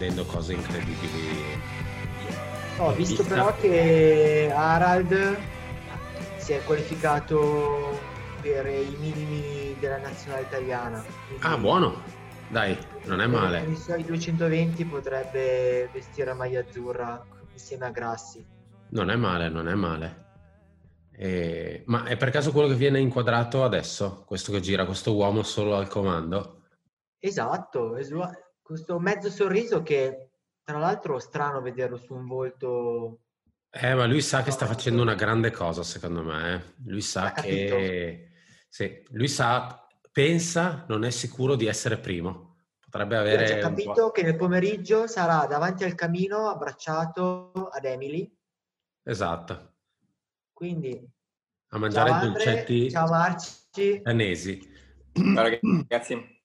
vedendo cose incredibili. Ho visto però che Harald si è qualificato per i minimi della nazionale italiana. Ah, buono. Dai, non è male. I suoi 220 potrebbe vestire la maglia azzurra insieme a Grassi. Non è male, non è male. E... Ma è per caso quello che viene inquadrato adesso? Questo che gira, questo uomo solo al comando? Esatto, questo mezzo sorriso che tra l'altro è strano vederlo su un volto. Eh, ma lui sa che sta facendo una grande cosa, secondo me. Eh. Lui sa che... Sì, lui sa, pensa, non è sicuro di essere primo. Potrebbe avere... Ho capito che nel pomeriggio sarà davanti al camino abbracciato ad Emily. Esatto. Quindi... A mangiare ciao dolcetti ciao Marci. danesi. Ciao ragazzi.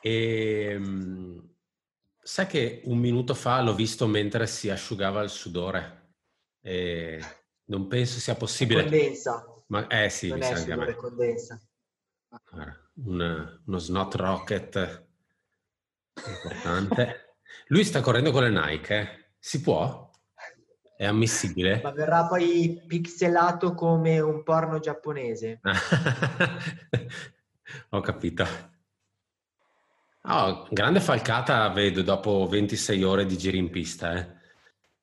E, ehm, sai che un minuto fa l'ho visto mentre si asciugava il sudore e non penso sia possibile. Condensa. Ma, eh sì, non mi sa che a me. condensa. Un, uno snot rocket importante. Lui sta correndo con le Nike, eh? si può? È ammissibile? Ma verrà poi pixelato come un porno giapponese. Ho capito. Oh, grande falcata vedo dopo 26 ore di giri in pista. Eh.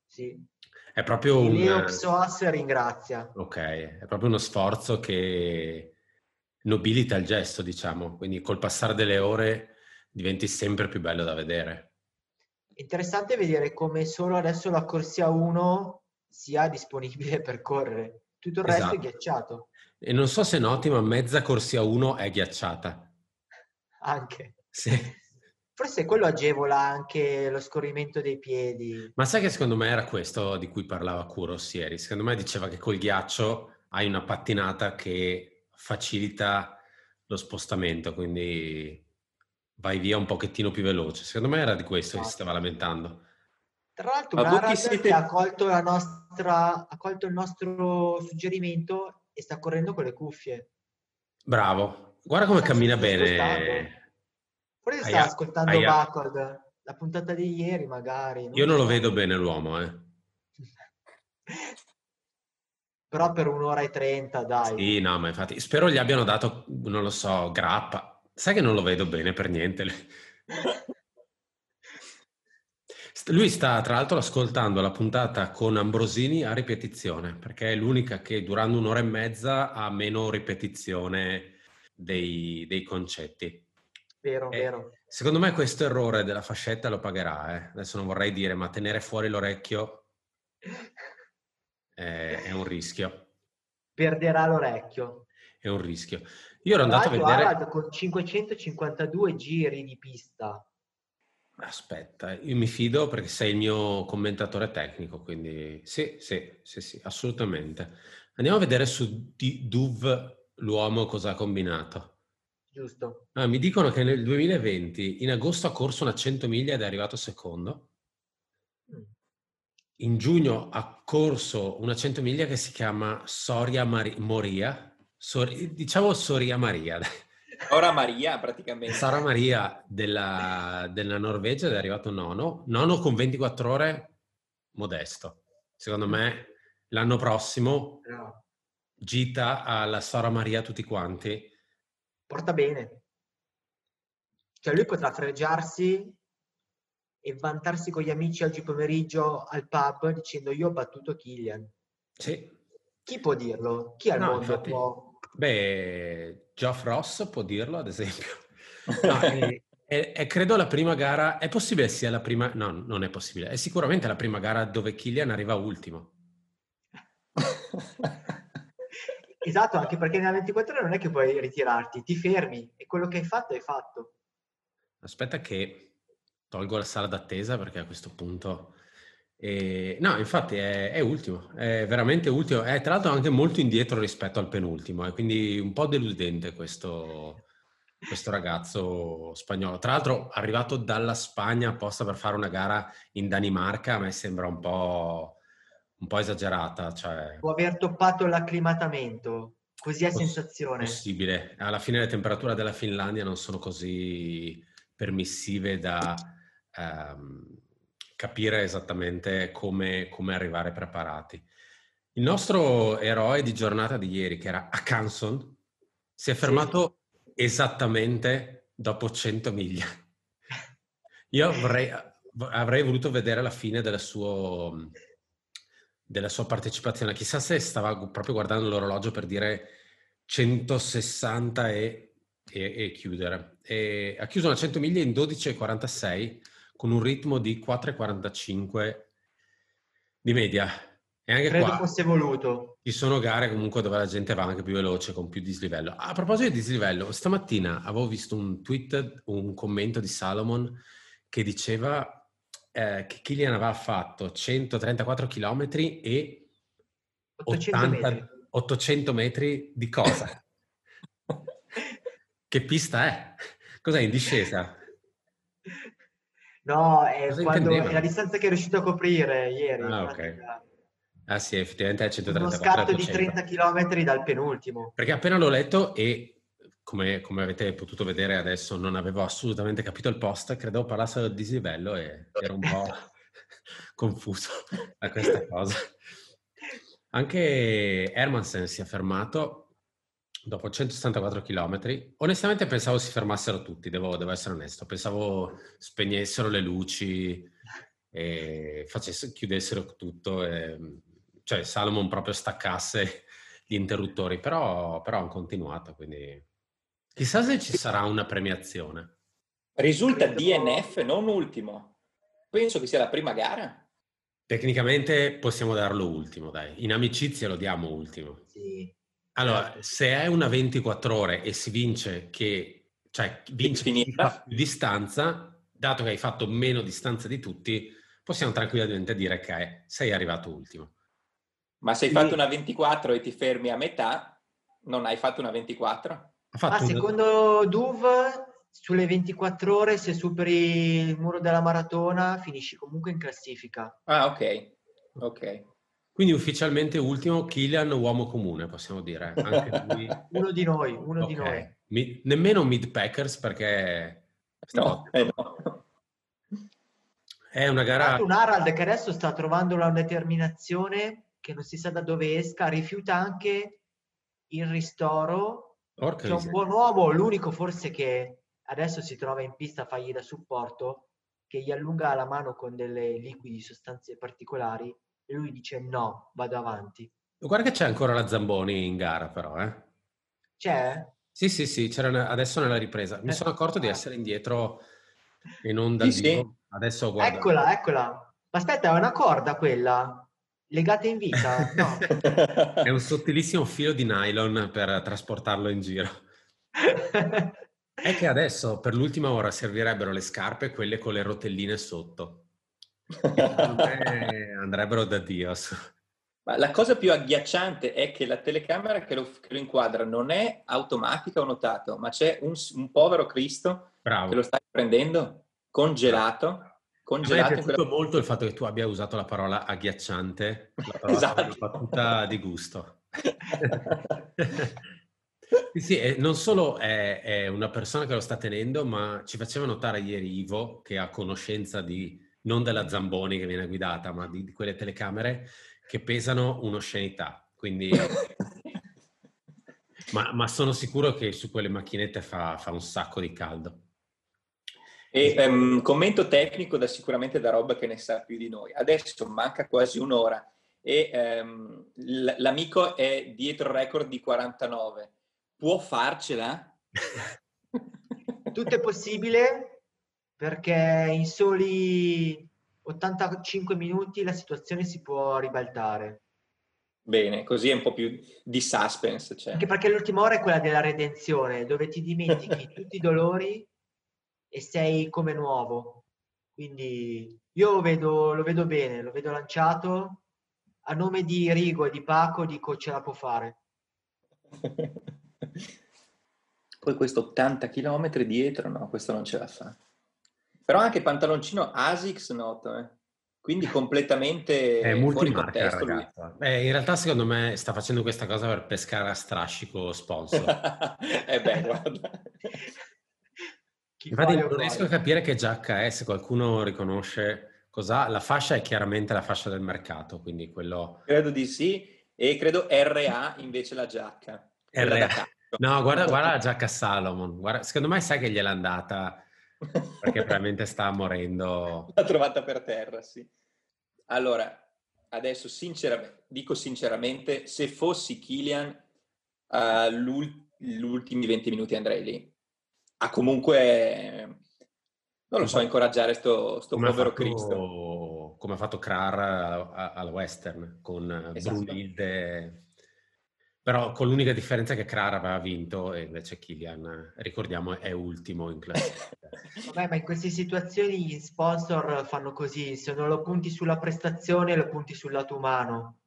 Sì. È proprio un... Leo Xoas ringrazia. Ok, è proprio uno sforzo che nobilita il gesto, diciamo. Quindi col passare delle ore diventi sempre più bello da vedere. Interessante vedere come solo adesso la corsia 1 sia disponibile per correre. Tutto il resto esatto. è ghiacciato. E non so se noti, ma mezza corsia 1 è ghiacciata. Anche. Sì. Forse quello agevola anche lo scorrimento dei piedi. Ma sai che secondo me era questo di cui parlava Kuros ieri? Secondo me diceva che col ghiaccio hai una pattinata che facilita lo spostamento, quindi vai via un pochettino più veloce. Secondo me era di questo che si stava lamentando. Tra l'altro, Garat siete... ha, colto nostra, ha colto il nostro suggerimento e sta correndo con le cuffie. Bravo, guarda come cammina bene. Spostando. Forse sta ascoltando aia. Backward, la puntata di ieri magari. Non Io non so. lo vedo bene l'uomo, eh. Però per un'ora e trenta, dai. Sì, no, ma infatti spero gli abbiano dato, non lo so, grappa. Sai che non lo vedo bene per niente. Lui sta tra l'altro ascoltando la puntata con Ambrosini a ripetizione, perché è l'unica che durando un'ora e mezza ha meno ripetizione dei, dei concetti. Vero, eh, vero. Secondo me questo errore della fascetta lo pagherà. Eh. Adesso non vorrei dire, ma tenere fuori l'orecchio è, è un rischio. Perderà l'orecchio. È un rischio. Io ero andato a vedere... Arad con 552 giri di pista. Aspetta, io mi fido perché sei il mio commentatore tecnico, quindi sì, sì, sì, sì, assolutamente. Andiamo a vedere su Duv l'uomo cosa ha combinato giusto? Ah, mi dicono che nel 2020 in agosto ha corso una 100 miglia ed è arrivato secondo. Mm. In giugno ha corso una 100 miglia che si chiama Soria Mari- Moria, Sor- diciamo Soria Maria. Sora Maria praticamente. Sora Maria della, della Norvegia ed è arrivato nono. Nono con 24 ore, modesto. Secondo me l'anno prossimo gita alla Sora Maria tutti quanti porta bene. Cioè lui potrà fregiarsi e vantarsi con gli amici oggi pomeriggio al pub dicendo io ho battuto Killian. Sì. Chi può dirlo? Chi al no, mondo infatti, può... Beh, Geoff Ross può dirlo, ad esempio. No, è, è, è, credo la prima gara... È possibile sia la prima... No, non è possibile. È sicuramente la prima gara dove Killian arriva ultimo. Esatto, anche perché nella 24 ore non è che puoi ritirarti, ti fermi e quello che hai fatto hai fatto. Aspetta che tolgo la sala d'attesa perché a questo punto... E... No, infatti è, è, ultimo, è veramente ultimo, è tra l'altro anche molto indietro rispetto al penultimo, è quindi un po' deludente questo, questo ragazzo spagnolo. Tra l'altro arrivato dalla Spagna apposta per fare una gara in Danimarca, a me sembra un po' un po' esagerata. Cioè... Può aver toppato l'acclimatamento, così è Poss- sensazione. Possibile. Alla fine le temperature della Finlandia non sono così permissive da ehm, capire esattamente come, come, arrivare preparati. Il nostro eroe di giornata di ieri, che era Akanson, si è fermato sì. esattamente dopo 100 miglia. Io avrei, avrei voluto vedere la fine della sua, della sua partecipazione. Chissà se stava proprio guardando l'orologio per dire 160 e, e, e chiudere. E ha chiuso una 100 miglia in 12,46 con un ritmo di 4,45 di media. E anche Credo qua fosse voluto. Ci sono gare comunque dove la gente va anche più veloce, con più dislivello. A proposito di dislivello, stamattina avevo visto un tweet, un commento di Salomon che diceva eh, che Kilian aveva fatto 134 km e 800 80, metri. 800 metri di cosa? che pista è? Cos'è in discesa? No, è, è la distanza che è riuscito a coprire ieri. Ah, ok. Ah sì, effettivamente è 134. Uno scatto di 30 km dal penultimo. Perché appena l'ho letto e come, come, avete potuto vedere adesso non avevo assolutamente capito il post, credevo parlasse del dislivello e ero un po' confuso da questa cosa. Anche Hermansen si è fermato dopo 164 km. Onestamente pensavo si fermassero tutti, devo, devo essere onesto. Pensavo spegnessero le luci e facesse, chiudessero tutto, e, cioè Salomon proprio staccasse gli interruttori, però, però hanno continuato, quindi chissà se ci sarà una premiazione. Risulta DNF, non ultimo. Penso che sia la prima gara. Tecnicamente possiamo darlo ultimo, dai. In amicizia lo diamo ultimo. Sì. Allora, se è una 24 ore e si vince che, cioè vince chi fa più distanza, dato che hai fatto meno distanza di tutti, possiamo tranquillamente dire che sei arrivato ultimo. Ma se hai fatto una 24 e ti fermi a metà, non hai fatto una 24? Ah, secondo Duv, sulle 24 ore, se superi il muro della maratona, finisci comunque in classifica. Ah, ok. Ok. Quindi ufficialmente ultimo Kilian uomo comune, possiamo dire. Lui... uno di noi, uno okay. di noi. Mi... nemmeno mid Packers perché... No, eh no. È una gara... Un Harald che adesso sta trovando una determinazione che non si sa da dove esca, rifiuta anche il ristoro. C'è un buon uomo, l'unico forse che adesso si trova in pista a fargli da supporto, che gli allunga la mano con delle liquidi sostanze particolari e lui dice no, vado avanti. Guarda che c'è ancora la Zamboni in gara però, eh? C'è? Sì, sì, sì, c'era adesso nella ripresa. Mi eh. sono accorto di essere indietro e non dal sì. Sì. Adesso guarda. Eccola, eccola. Ma aspetta, è una corda quella? Legata in vita? No. è un sottilissimo filo di nylon per trasportarlo in giro. è che adesso per l'ultima ora servirebbero le scarpe, quelle con le rotelline sotto andrebbero da Dios. Ma la cosa più agghiacciante è che la telecamera che lo, che lo inquadra non è automatica o notato, ma c'è un, un povero Cristo Bravo. che lo sta prendendo congelato. Congelato mi è piaciuto quella... molto il fatto che tu abbia usato la parola agghiacciante, la parola esatto. battuta di gusto. sì, non solo è, è, una persona che lo sta tenendo, ma ci faceva notare ieri Ivo, che ha conoscenza di non della Zamboni che viene guidata, ma di, di quelle telecamere che pesano un'oscenità. Quindi... ma, ma, sono sicuro che su quelle macchinette fa, fa un sacco di caldo. E um, commento tecnico da sicuramente da roba che ne sa più di noi. Adesso manca quasi un'ora e um, l'amico è dietro il record di 49. Può farcela? Tutto è possibile perché in soli 85 minuti la situazione si può ribaltare. Bene, così è un po' più di suspense. Cioè. Anche perché l'ultima ora è quella della redenzione, dove ti dimentichi tutti i dolori e sei come nuovo. Quindi io lo vedo, lo vedo bene, lo vedo lanciato. A nome di Rigo e di Paco dico ce la può fare. Poi questo 80 km dietro, no, questo non ce la fa. Però anche pantaloncino Asics noto, eh. quindi completamente è multimarca eh, in realtà secondo me sta facendo questa cosa per pescare a strascico sponsor. eh beh, guarda. Infatti non riesco a capire che giacca è, se qualcuno riconosce cos'ha. La fascia è chiaramente la fascia del mercato, quindi quello... Credo di sì, e credo RA invece la giacca. RA. No, guarda, guarda la giacca Salomon. Guarda, secondo me sai che gliel'è andata perché probabilmente sta morendo. L'ha trovata per terra, sì. Allora, adesso sinceramente, dico sinceramente, se fossi Kilian, uh, gli ultimi 20 minuti andrei lì. Ha comunque, non lo so, incoraggiare sto, sto povero fatto, Cristo. Come ha fatto Krar al Western con esatto. Brunilde però con l'unica differenza che Krar aveva vinto e invece Kilian, ricordiamo, è ultimo in classifica. Vabbè, ma in queste situazioni gli sponsor fanno così, se non lo punti sulla prestazione lo punti sul lato umano.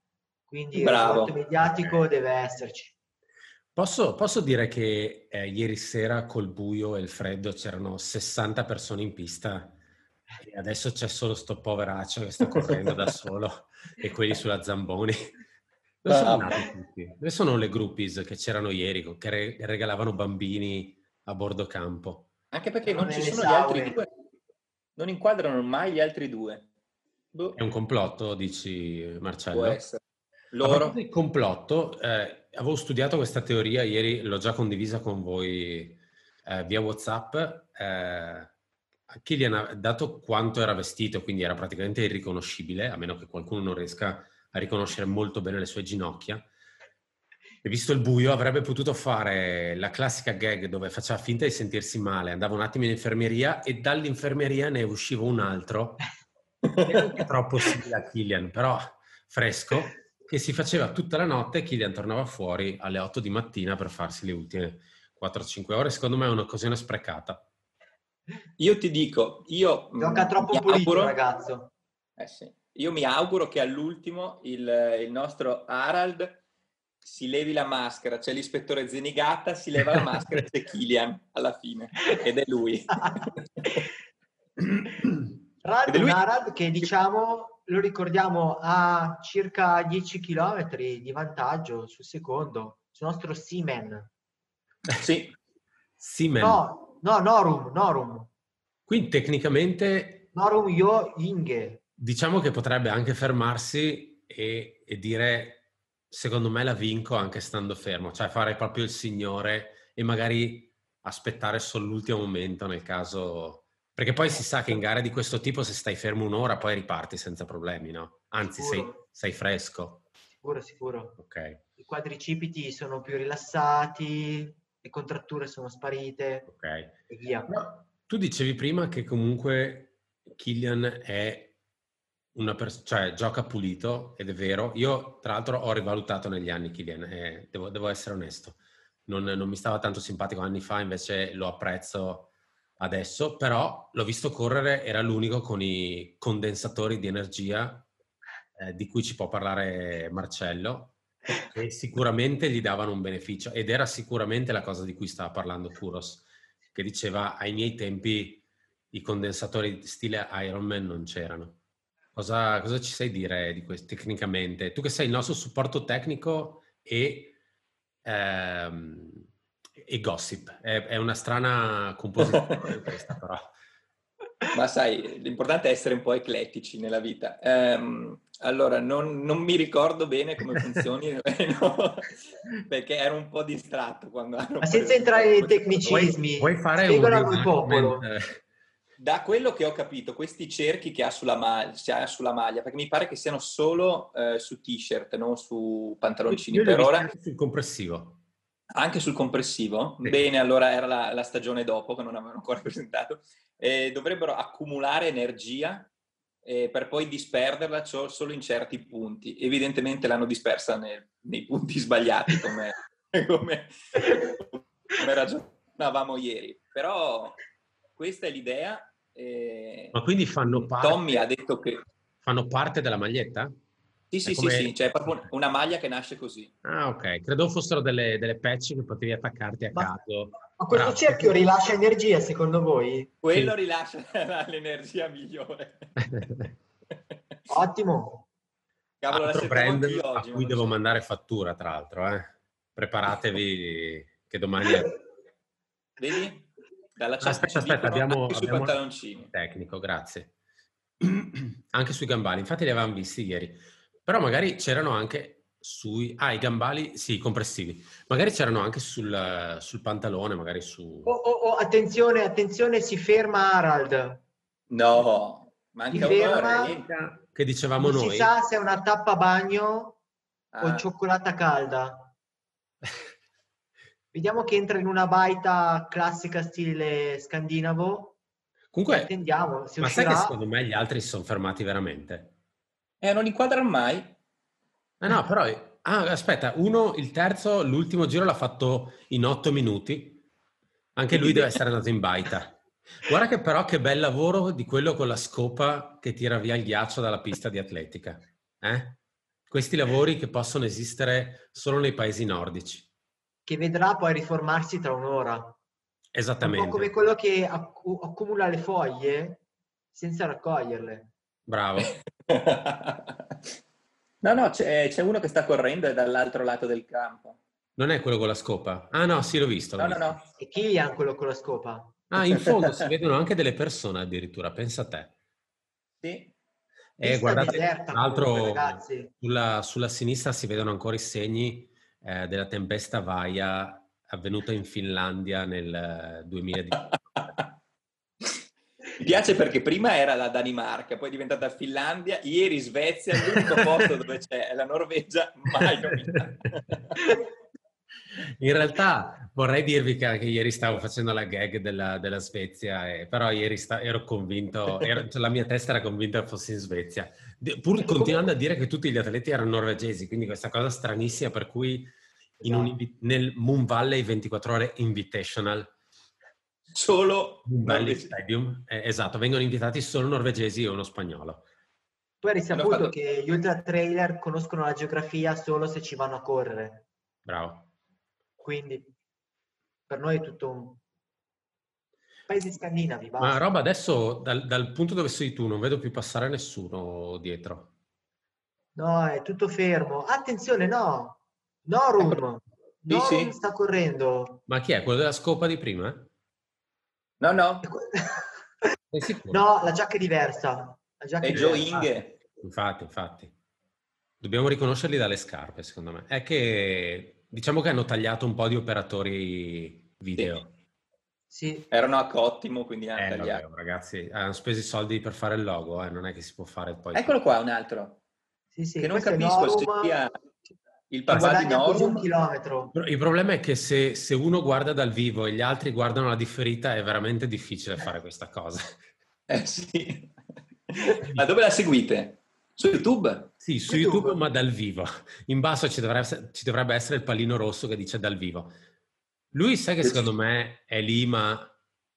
Quindi Bravo. il rapporto mediatico okay. deve esserci. Posso, posso dire che eh, ieri sera col buio e il freddo c'erano 60 persone in pista e adesso c'è solo sto poveraccio che sta correndo da solo e quelli sulla Zamboni. Dove sono andati tutti? Dove sono le groupies che c'erano ieri, che re- regalavano bambini a bordo campo? Anche perché non, non ci sono gli altri due. Non inquadrano mai gli altri due. Boh. È un complotto, dici Marcello? Può essere. Loro... Il complotto, eh, avevo studiato questa teoria ieri, l'ho già condivisa con voi eh, via WhatsApp. Eh, Killian, dato quanto era vestito, quindi era praticamente irriconoscibile, a meno che qualcuno non riesca a riconoscere molto bene le sue ginocchia. E visto il buio, avrebbe potuto fare la classica gag dove faceva finta di sentirsi male, andava un attimo in infermeria e dall'infermeria ne usciva un altro, troppo simile a Killian, però fresco, che si faceva tutta la notte e Killian tornava fuori alle 8 di mattina per farsi le ultime 4-5 ore. Secondo me è un'occasione sprecata. Io ti dico, io... Gioca troppo pulito, auguro... ragazzo. Eh sì. Io mi auguro che all'ultimo il, il nostro Harald si levi la maschera, c'è l'ispettore Zenigata, si leva la maschera e c'è Kilian alla fine, ed è lui. Rad, lui... Harald che diciamo, lo ricordiamo, ha circa 10 km di vantaggio sul secondo, sul nostro Siemens. Sì. Siemens. No, no, Norum, Norum. Quindi tecnicamente... Norum Yo Inge diciamo che potrebbe anche fermarsi e, e, dire secondo me la vinco anche stando fermo, cioè fare proprio il signore e magari aspettare solo l'ultimo momento nel caso... Perché poi si sa che in gare di questo tipo se stai fermo un'ora poi riparti senza problemi, no? Anzi, sei, sei, fresco. Sicuro, sicuro. Ok. I quadricipiti sono più rilassati, le contratture sono sparite. Ok. E via. No, tu dicevi prima che comunque Killian è una pers- cioè gioca pulito ed è vero. Io tra l'altro ho rivalutato negli anni Kylian, eh, devo, devo, essere onesto. Non, non, mi stava tanto simpatico anni fa, invece lo apprezzo adesso, però l'ho visto correre, era l'unico con i condensatori di energia eh, di cui ci può parlare Marcello e sicuramente gli davano un beneficio ed era sicuramente la cosa di cui stava parlando Kuros, che diceva ai miei tempi i condensatori stile Ironman non c'erano. Cosa, cosa, ci sai dire di questo tecnicamente? Tu che sei il nostro supporto tecnico e, ehm, e gossip. È, è, una strana composizione questa però. Ma sai, l'importante è essere un po' eclettici nella vita. Um, allora, non, non, mi ricordo bene come funzioni, no, perché ero un po' distratto quando... Ma senza entrare nei tecnicismi, vuoi, fare un, popolo da quello che ho capito, questi cerchi che ha sulla, maglia, sulla maglia perché mi pare che siano solo eh, su t-shirt, non su pantaloncini Io per ora. Sul compressivo. Anche sul compressivo? Sì. Bene, allora era la, la, stagione dopo che non avevano ancora presentato. Eh, dovrebbero accumulare energia eh, per poi disperderla solo in certi punti. Evidentemente l'hanno dispersa nel, nei punti sbagliati, come, come, come ragionavamo ieri. Però questa è l'idea eh, Ma quindi fanno parte... Tommy ha detto che... Fanno parte della maglietta? Sì, sì, come... sì, sì, c'è proprio una maglia che nasce così. Ah, ok. Credo fossero delle, delle patch che potevi attaccarti a ma, caso. Ma questo Bravo. cerchio rilascia energia, secondo voi? Quello sì. rilascia l'energia migliore. Ottimo. Cavolo, Altro brand oggi, a cui devo so. mandare fattura, tra l'altro. Eh. Preparatevi che domani... È... Vedi? Dalla chat aspetta, aspetta, abbiamo, abbiamo pantaloncini. Tecnico, grazie. anche sui gambali, infatti li avevamo visti ieri. Però magari c'erano anche sui... Ah, i gambali, sì, compressivi. Magari c'erano anche sul, sul pantalone, magari su... Oh, oh, oh, attenzione, attenzione, si ferma Harald. No, manca si ferma, che dicevamo non noi. si sa se è una tappa bagno ah. o cioccolata calda. Vediamo che entra in una baita classica stile scandinavo. Comunque, attendiamo. ma uscirà... sai che secondo me gli altri si sono fermati veramente? Eh, non inquadrano mai. Eh no, però... Ah, aspetta, uno, il terzo, l'ultimo giro l'ha fatto in otto minuti. Anche lui deve essere andato in baita. Guarda che però che bel lavoro di quello con la scopa che tira via il ghiaccio dalla pista di atletica. Eh? Questi lavori che possono esistere solo nei paesi nordici che vedrà poi riformarsi tra un'ora. Esattamente. Un po' come quello che acc- accumula le foglie senza raccoglierle. Bravo. no, no, c'è, c'è, uno che sta correndo e dall'altro lato del campo. Non è quello con la scopa? Ah no, sì, l'ho visto. L'ho no, visto. no, no. E Kilian quello con la scopa. Ah, in fondo si vedono anche delle persone addirittura, pensa a te. Sì. E guardate, tra l'altro, sulla, sulla sinistra si vedono ancora i segni eh, della tempesta Vaia avvenuta in Finlandia nel 2019. Mi piace perché prima era la Danimarca, poi è diventata Finlandia, ieri Svezia, l'unico posto dove c'è la Norvegia, mai nominata. In realtà vorrei dirvi che anche ieri stavo facendo la gag della, della Svezia, eh, però ieri sta, ero convinto, ero, cioè la mia testa era convinta fosse in Svezia, pur continuando a dire che tutti gli atleti erano norvegesi, quindi questa cosa stranissima per cui un, esatto. nel Moon Valley 24 ore Invitational solo Valley Stadium, eh, esatto, vengono invitati solo norvegesi e uno spagnolo. Poi hai risaputo fatto... che gli ultra trailer conoscono la geografia solo se ci vanno a correre. Bravo. Quindi per noi è tutto un paesi scandinavi. Basta. Ma roba, adesso dal, dal, punto dove sei tu non vedo più passare nessuno dietro. No, è tutto fermo. Attenzione, no! Norum! Norum sì, sta correndo. Ma chi è? Quello della scopa di prima? No, no. no, la giacca è diversa. La giacca è, è Joe Inge. Infatti, infatti. Dobbiamo riconoscerli dalle scarpe, secondo me. È che diciamo che hanno tagliato un po' di operatori video. Sì. sì. Erano a Cottimo, quindi hanno eh, tagliato. Vabbè, ragazzi, hanno speso i soldi per fare il logo, eh. non è che si può fare poi. Eccolo qua, un altro. Sì, sì, che non capisco se sia il papà di Norum. Un Il problema è che se, se, uno guarda dal vivo e gli altri guardano la differita è veramente difficile fare questa cosa. Eh sì. Ma dove la seguite? Su YouTube? Sì, su YouTube, YouTube ma dal vivo. In basso ci dovrebbe, ci dovrebbe, essere il pallino rosso che dice dal vivo. Lui sai che secondo me è lì, ma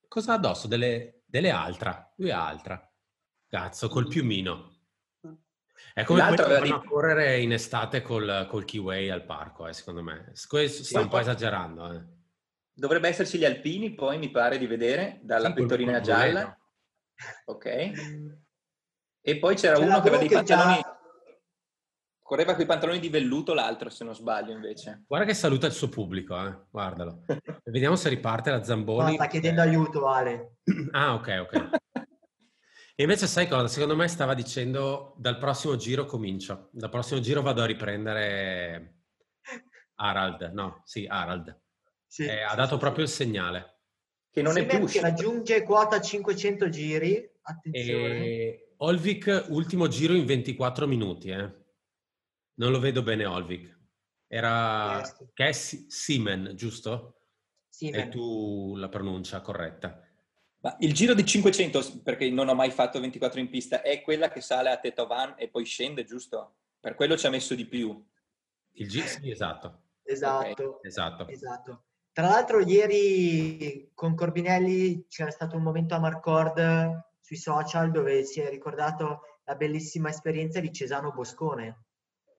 cosa ha addosso? Delle, delle altra. Lui ha altra. Cazzo, col piumino. È come quello che vanno a correre in estate col, col Kiway al parco, eh, secondo me. Questo sta un po' esagerando. Eh. Dovrebbe esserci gli alpini, poi mi pare di vedere, dalla sì, pettorina gialla. Ok. E poi c'era C'è uno che aveva dei pantaloni... Già... Correva con i pantaloni di velluto l'altro, se non sbaglio, invece. Guarda che saluta il suo pubblico, eh. guardalo. Vediamo se riparte la Zamboni. No, sta chiedendo aiuto, Ale. ah, ok, ok. E invece sai cosa? Secondo me stava dicendo dal prossimo giro comincio. Dal prossimo giro vado a riprendere Harald. No, sì, Harald. Sì, eh, ha dato sì, proprio il segnale. Che non sì, è più uscito. raggiunge quota 500 giri. Attenzione. E Olvik, ultimo giro in 24 minuti. Eh. Non lo vedo bene Olvik. Era è Simen, giusto? Simen. E tu la pronuncia corretta. Ma il giro di 500, perché non ho mai fatto 24 in pista, è quella che sale a Tetovan e poi scende, giusto? Per quello ci ha messo di più. Il giro, sì, esatto. Esatto, okay. esatto. esatto. Tra l'altro ieri con Corbinelli c'era stato un momento a Marcord sui social dove si è ricordato la bellissima esperienza di Cesano Boscone,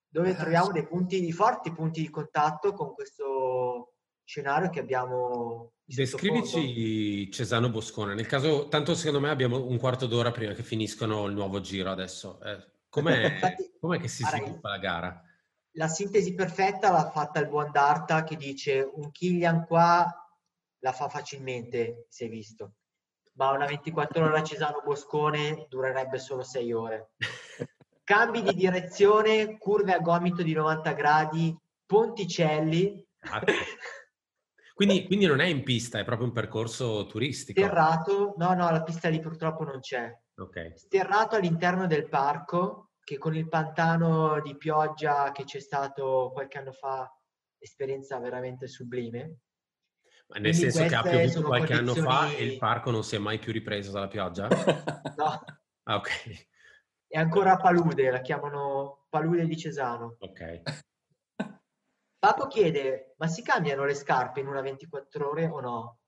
dove ah, troviamo dei punti, di forti punti di contatto con questo scenario che abbiamo Descrivici Cesano Boscone. Nel caso, tanto secondo me abbiamo un quarto d'ora prima che finiscono il nuovo giro adesso. Eh, com'è, com'è, che si sviluppa la gara? La sintesi perfetta l'ha fatta il buon Darta che dice un Kilian qua la fa facilmente, si è visto. Ma una 24 ore a Cesano Boscone durerebbe solo 6 ore. Cambi di direzione, curve a gomito di 90 gradi, ponticelli. Quindi, quindi, non è in pista, è proprio un percorso turistico. Sterrato, no, no, la pista lì purtroppo non c'è. Okay. Sterrato all'interno del parco, che con il pantano di pioggia che c'è stato qualche anno fa, esperienza veramente sublime. Ma nel Quindi senso che ha piovuto qualche condizioni... anno fa e il parco non si è mai più ripreso dalla pioggia? no. Ah, ok. È ancora Palude, la chiamano Palude di Cesano. Ok. Paco chiede, ma si cambiano le scarpe in una 24 ore o no?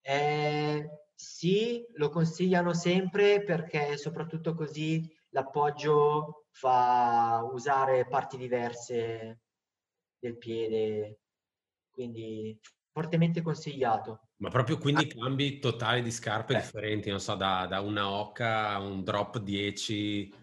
Eh, sì, lo consigliano sempre perché soprattutto così l'appoggio fa usare parti diverse del piede, quindi fortemente consigliato. Ma proprio quindi ah. cambi totali di scarpe eh. differenti, non so, da, da, una Oca a un drop 10,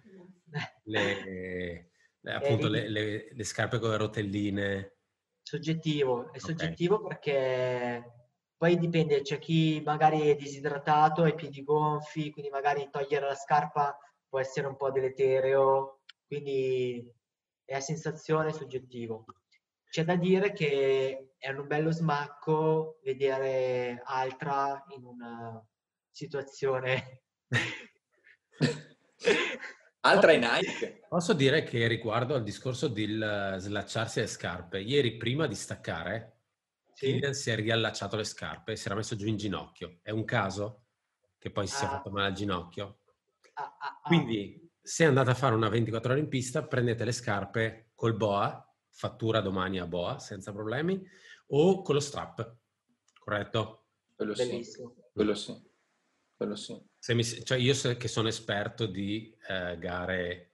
le, eh, appunto eh, le, le, le, scarpe con le rotelline. Soggettivo, è soggettivo okay. perché poi dipende, c'è chi magari è disidratato, ha i piedi gonfi, quindi magari togliere la scarpa può essere un po' deleterio, quindi è a sensazione soggettivo. C'è da dire che è un bello smacco vedere Altra in una situazione Altra in Nike. Posso dire che riguardo al discorso del slacciarsi le scarpe, ieri prima di staccare, sì. Kylian si è riallacciato le scarpe e si era messo giù in ginocchio. È un caso che poi si sia ah. fatto male al ginocchio? Ah, ah, ah, Quindi, se andate a fare una 24 ore in pista, prendete le scarpe col boa, fattura domani a boa, senza problemi, o con lo strap, corretto? Quello sì. Quello sì. Quello sì. Mi, cioè io che sono esperto di eh, gare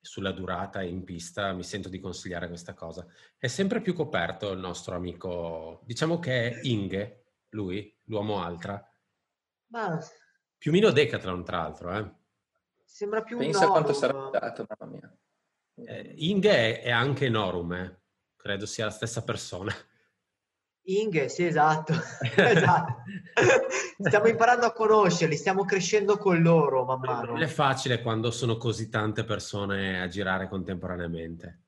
sulla durata in pista, mi sento di consigliare questa cosa. È sempre più coperto il nostro amico, diciamo che è Inge, lui, l'uomo altra. Ma... Più o meno Decathlon, tra l'altro, eh. Sembra più Pensa quanto sarà dato, mamma mia. Eh, Inge è, è anche Norum, eh. credo sia la stessa persona. Inge, sì, esatto. esatto. Stiamo imparando a conoscerli, stiamo crescendo con loro man mano. Non è facile quando sono così tante persone a girare contemporaneamente.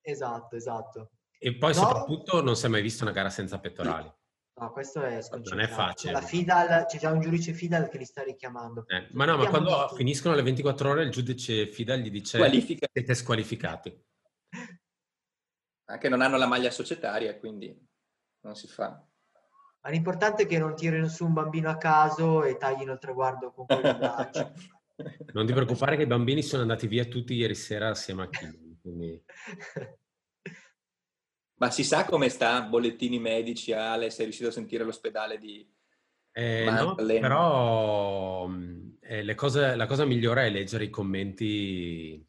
Esatto, esatto. E poi no? soprattutto non si è mai visto una gara senza pettorali. No, questo è Non è facile. La Fidal, c'è già un giudice Fidal che li sta richiamando. Eh, ma no, ma quando detto... finiscono le 24 ore il giudice Fidal gli dice Qualifica. siete squalificati. Anche non hanno la maglia societaria, quindi non si fa. Ma l'importante è che non tirino su un bambino a caso e taglino il traguardo con quel braccio. non ti preoccupare che i bambini sono andati via tutti ieri sera assieme a Kim. Quindi... Ma si sa come sta? Bollettini medici, Ale? Sei riuscito a sentire l'ospedale di... Eh, no, però eh, cose, la cosa migliore è leggere i commenti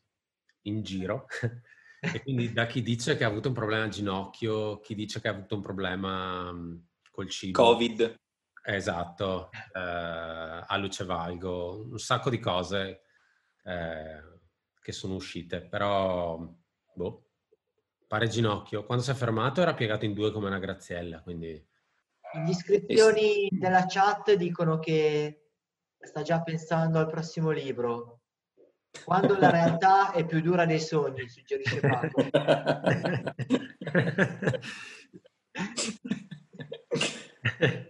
in giro e quindi da chi dice che ha avuto un problema al ginocchio, chi dice che ha avuto un problema mhmm, col cibo. Covid. Esatto, eh, a luce valgo, un sacco di cose eh, che sono uscite, però boh, pare ginocchio. Quando si è fermato era piegato in due come una graziella, quindi... Le iscrizioni della chat dicono che sta già pensando al prossimo libro. Quando la realtà è più dura dei sogni, suggerisce Paco.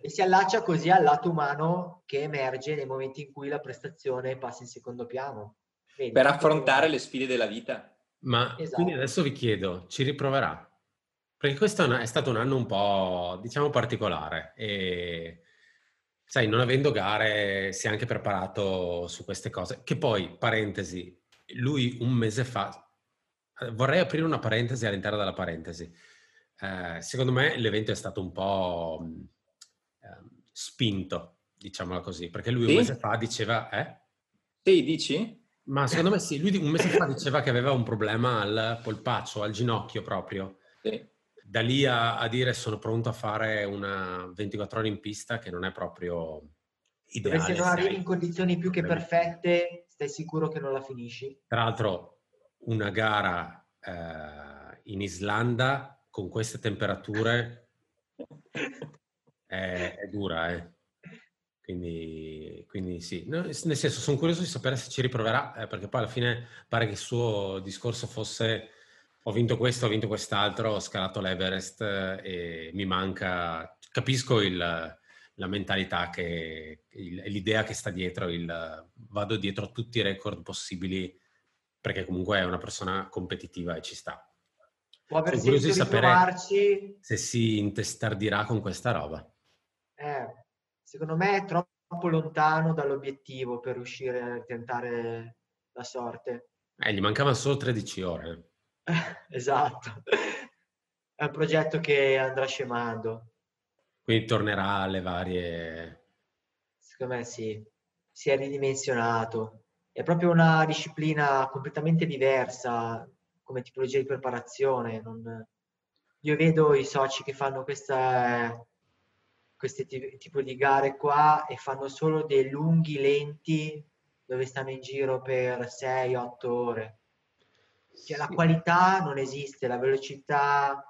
e si allaccia così al lato umano che emerge nei momenti in cui la prestazione passa in secondo piano. Vedi, per affrontare le sfide della vita. Ma esatto. quindi adesso vi chiedo, ci riproverà? Perché questo è, una, è stato un anno un po', diciamo, particolare e sai, non avendo gare, si è anche preparato su queste cose. Che poi, parentesi, lui un mese fa, eh, vorrei aprire una parentesi all'interno della parentesi. Eh, secondo me l'evento è stato un po' eh, spinto, diciamola così, perché lui sì? un mese fa diceva... Eh? Sì, dici? Ma secondo me sì, lui un mese fa diceva che aveva un problema al polpaccio, al ginocchio proprio. Sì da lì a, a, dire sono pronto a fare una 24 ore in pista che non è proprio ideale. Se non arrivi in condizioni più che perfette, stai sicuro che non la finisci? Tra l'altro, una gara eh, in Islanda con queste temperature è, è dura, eh. Quindi, quindi sì, no, nel senso sono curioso di sapere se ci riproverà, eh, perché poi alla fine pare che il suo discorso fosse ho vinto questo, ho vinto quest'altro, ho scalato l'Everest eh, e mi manca, capisco il, la mentalità che, il, l'idea che sta dietro, il vado dietro a tutti i record possibili perché comunque è una persona competitiva e ci sta. Può aver senso di sapere se si intestardirà con questa roba. Eh, secondo me è troppo lontano dall'obiettivo per riuscire a tentare la sorte. Eh, gli mancavano solo 13 ore. esatto. È un progetto che andrà scemando. Quindi tornerà alle varie... Secondo me sì, si è ridimensionato. È proprio una disciplina completamente diversa come tipologia di preparazione. Non... Io vedo i soci che fanno questa questi tipi di gare qua e fanno solo dei lunghi lenti dove stanno in giro per 6-8 ore. Cioè, la qualità non esiste, la velocità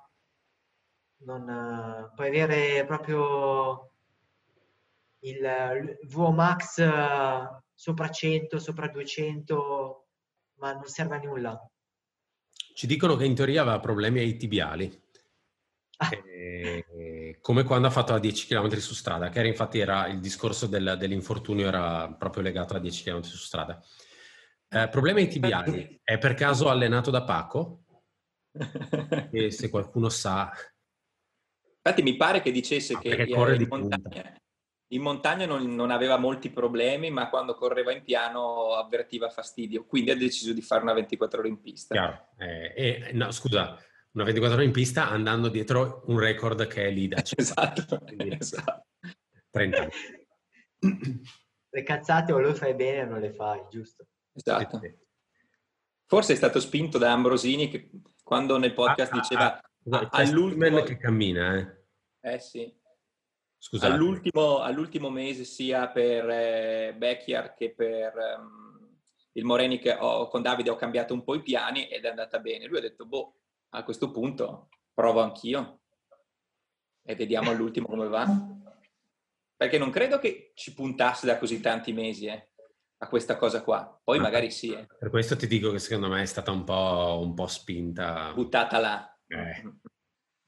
non puoi avere proprio il VMAX sopra 100, sopra 200, ma non serve a nulla. Ci dicono che in teoria aveva problemi ai tibiali. Ah. E, come quando ha fatto a 10 km su strada, che era infatti era il discorso del, dell'infortunio era proprio legato a 10 km su strada. Eh, problemi ai tibiali. È per caso allenato da Paco? e se qualcuno sa... Infatti mi pare che dicesse ah, che in montagna, in montagna non, non, aveva molti problemi, ma quando correva in piano avvertiva fastidio. Quindi ha deciso di fare una 24 ore in pista. Chiaro. Eh, e, no, scusa, una 24 ore in pista andando dietro un record che è lì da esatto, esatto. 30 anni. Le cazzate o le fai bene o non le fai, giusto? Esatto. Forse è stato spinto da Ambrosini che quando nel podcast ah, diceva ah, ah, all'ultimo... che cammina, eh? Eh sì. Scusate. All'ultimo, all'ultimo mese sia per eh, Becchiar che per um, il Moreni che ho, con Davide ho cambiato un po' i piani ed è andata bene. Lui ha detto, boh, a questo punto provo anch'io e vediamo all'ultimo come va. Perché non credo che ci puntasse da così tanti mesi eh, a questa cosa qua. Poi Ma magari sì. Eh. Per questo ti dico che secondo me è stata un po', un po spinta. Buttata là. Eh.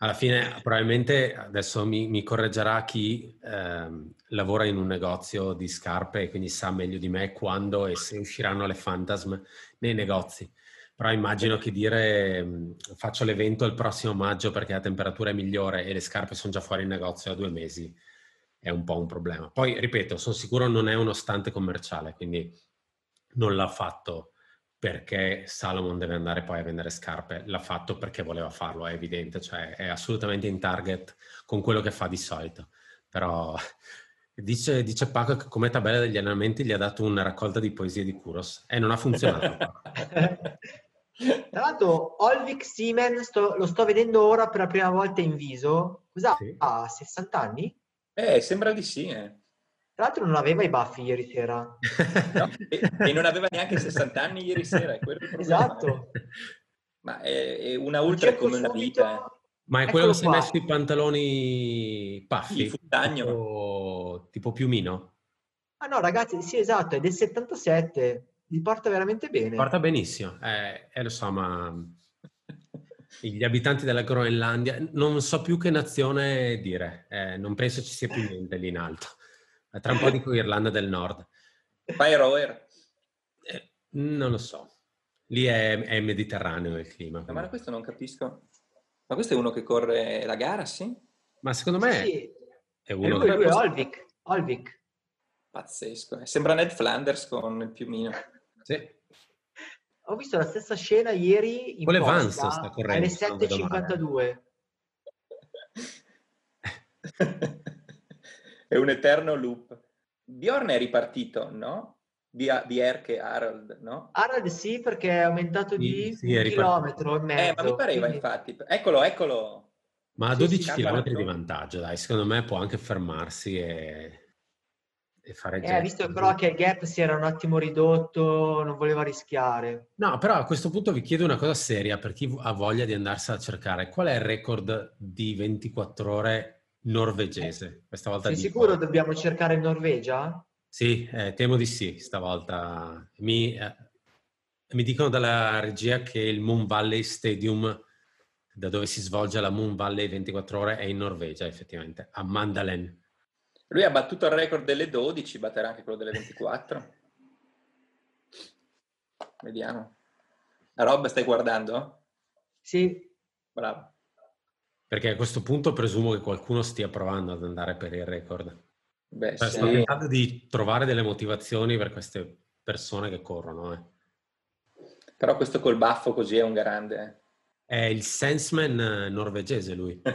Alla fine, probabilmente adesso mi, mi correggerà chi eh, lavora in un negozio di scarpe e quindi sa meglio di me quando e se usciranno le Phantasm nei negozi. Però immagino che dire mm, faccio l'evento il prossimo maggio perché la temperatura è migliore e le scarpe sono già fuori in negozio da due mesi è un po' un problema. Poi, ripeto, sono sicuro non è uno stante commerciale, quindi non l'ha fatto perché Salomon deve andare poi a vendere scarpe, l'ha fatto perché voleva farlo, è evidente, cioè è assolutamente in target con quello che fa di solito. Però dice, dice Paco che come tabella degli allenamenti gli ha dato una raccolta di poesie di Kuros e non ha funzionato. Tra l'altro, Olvik Siemens lo sto vedendo ora per la prima volta in viso. Cosa sì. ha? 60 anni? Eh, sembra di sì. Eh. Tra l'altro non aveva i baffi ieri sera. no, e, e, non aveva neanche 60 anni ieri sera, è quello il problema. Esatto. Ma è, è una ultra come una vita. Eh. Ma è quello che si è messo i pantaloni paffi? Il futagno. Tipo, tipo piumino? Ah no, ragazzi, sì, esatto, è del 77 li porta veramente bene. Porta benissimo, eh, eh, lo so, ma gli abitanti della Groenlandia, non so più che nazione dire, eh, non penso ci sia più niente lì in alto. Tra un po' dico Irlanda del Nord. Fire eh, non lo so. Lì è, è mediterraneo il clima. Ma questo non capisco. Ma questo è uno che corre la gara, sì? Ma secondo me sì. è uno... Lui, che... lui è Olvik. Olvik. Pazzesco. Sembra Ned Flanders con il piumino. Sì. Ho visto la stessa scena ieri in Con Vance sta correndo. Alle 7.52. è un eterno loop. Bjorn è ripartito, no? Di, di Erke Harald, no? Harald sì, perché è aumentato di sì, un chilometro e mezzo. Eh, ma mi pareva quindi... infatti. Eccolo, eccolo. Ma a 12 sì, km di vantaggio, dai. Secondo me può anche fermarsi e e fare eh, visto però che il gap si era un attimo ridotto, non voleva rischiare. No, però a questo punto vi chiedo una cosa seria per chi ha voglia di andarsela a cercare. Qual è il record di 24 ore norvegese. Questa volta Sei sicuro dobbiamo cercare Norvegia? Sì, eh, temo di sì, stavolta. Mi, eh, mi dicono dalla regia che il Moon Valley Stadium, da dove si svolge la Moon Valley 24 ore, è in Norvegia, effettivamente, a Mandalen. Lui ha battuto il record delle 12, batterà anche quello delle 24. Vediamo. Rob, stai guardando? Sì. Bravo. Perché a questo punto presumo che qualcuno stia provando ad andare per il record. Beh, cioè, sì. Sto tentando di trovare delle motivazioni per queste persone che corrono. Eh. Però questo col baffo così è un grande. Eh. È il Sensman eh, norvegese lui.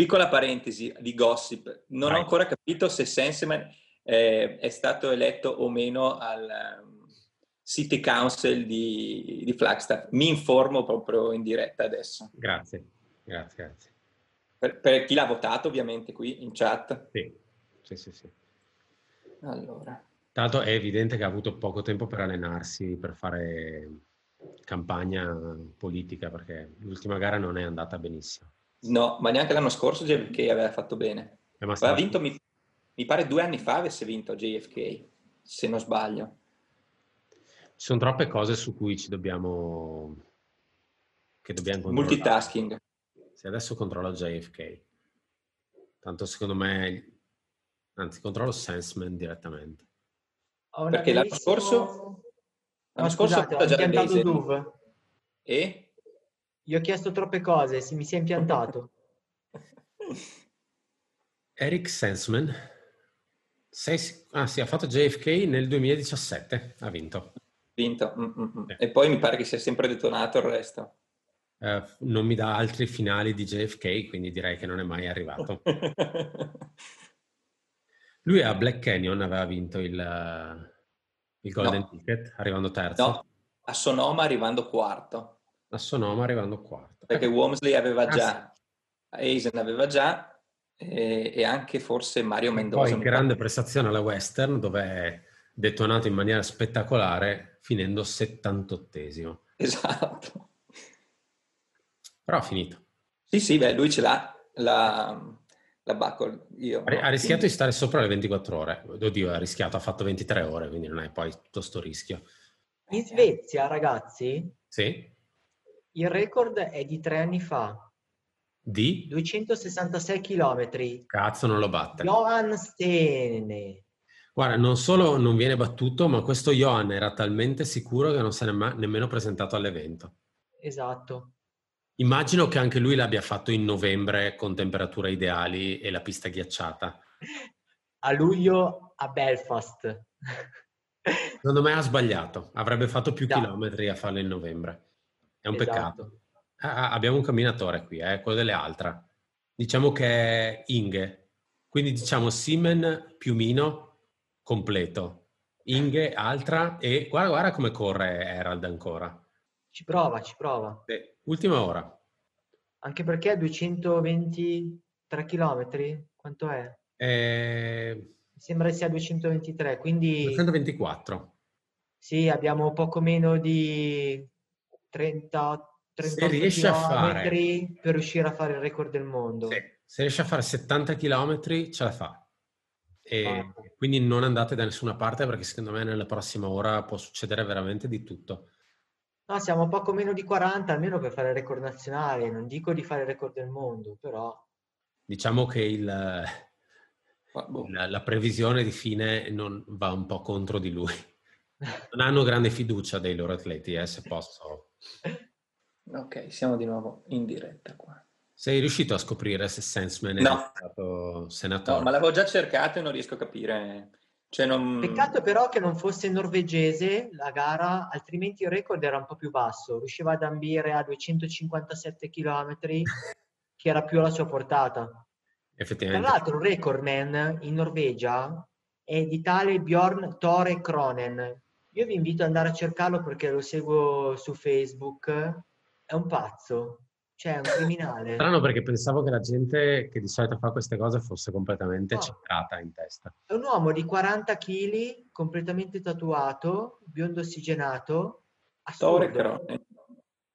Piccola parentesi di gossip. Non Vai. ho ancora capito se Sensman eh, è stato eletto o meno al um, City Council di, di Flagstaff. Mi informo proprio in diretta adesso. Grazie, grazie, grazie. Per, per, chi l'ha votato, ovviamente, qui in chat. Sì, sì, sì. sì. Allora. Tanto è evidente che ha avuto poco tempo per allenarsi, per fare campagna politica, perché l'ultima gara non è andata benissimo. No, ma neanche l'anno scorso JFK aveva fatto bene. Aveva vinto, mi, mi, pare due anni fa avesse vinto JFK, se non sbaglio. Ci sono troppe cose su cui ci dobbiamo... che dobbiamo controllare. Multitasking. Se adesso controllo JFK. Tanto secondo me... Anzi, controllo Senseman direttamente. Perché l'anno scorso... L'anno no, scorso scusate, ho impiantato Duve. E? Gli ho chiesto troppe cose, si mi si è impiantato. Eric Sensman. Sei, ah sì, ha fatto JFK nel 2017, ha vinto. Vinto. Mm-hmm. E poi mi pare che sia sempre detonato il resto. Uh, non mi dà altri finali di JFK, quindi direi che non è mai arrivato. Lui a Black Canyon aveva vinto il, il Golden no. Ticket, arrivando terzo. No, a Sonoma arrivando quarto. A Sonoma arrivando quarto. Perché Womsley aveva già, ah, sì. Eisen aveva già, e, e, anche forse Mario Mendoza. Poi grande prestazione alla Western, dove è detonato in maniera spettacolare, finendo 78esimo. Esatto. Però ha finito. Sì, sì, beh, lui ce l'ha. La, la buckle. Io, ha, no, rischiato quindi... di stare sopra le 24 ore. Oddio, ha rischiato, ha fatto 23 ore, quindi non è poi tutto sto rischio. In Svezia, ragazzi, sì? Il record è di tre anni fa. Di? 266 km. Cazzo, non lo batte. Johan Stene. Guarda, non solo non viene battuto, ma questo Johan era talmente sicuro che non se n'è ma- nemmeno presentato all'evento. Esatto. Immagino che anche lui l'abbia fatto in novembre con temperature ideali e la pista ghiacciata. A luglio a Belfast. Secondo me ha sbagliato, avrebbe fatto più no. chilometri a farlo in novembre. È un esatto. peccato. Ah, abbiamo un camminatore qui, eh, quello delle altre. Diciamo che è Inge, quindi diciamo Simen Piumino completo. Inge, altra e guarda, guarda come corre Herald ancora. Ci prova, ci prova. Sì. Ultima ora. Anche perché 223 km? Quanto è? Eh... Sembra sia 223, quindi... 224. Sì, abbiamo poco meno di 30, 38 se riesce a fare... per riuscire a fare il record del mondo. Sì. Se riesce a fare 70 km ce la fa. E ah. quindi non andate da nessuna parte perché secondo me nella prossima ora può succedere veramente di tutto. No, siamo poco meno di 40, almeno per fare il record nazionale. Non dico di fare il record del mondo, però... Diciamo che il, boh. la, la, previsione di fine non va un po' contro di lui. Non hanno grande fiducia dei loro atleti, eh, se posso. Ok, siamo di nuovo in diretta qua. Sei riuscito a scoprire se Sensman è no. stato senatore? No, ma l'avevo già cercato e non riesco a capire cioè non... Peccato però che non fosse norvegese la gara, altrimenti il record era un po' più basso. Riusciva ad ambire a 257 km, che era più alla sua portata. Effettivamente. Tra l'altro il recordman in Norvegia è di tale Bjorn Tore Kronen. Io vi invito ad andare a cercarlo perché lo seguo su Facebook. È un pazzo. Cioè, è un criminale. Strano perché pensavo che la gente che di solito fa queste cose fosse completamente no. centrata in testa. È un uomo di 40 kg, completamente tatuato, biondo ossigenato. Assurdo.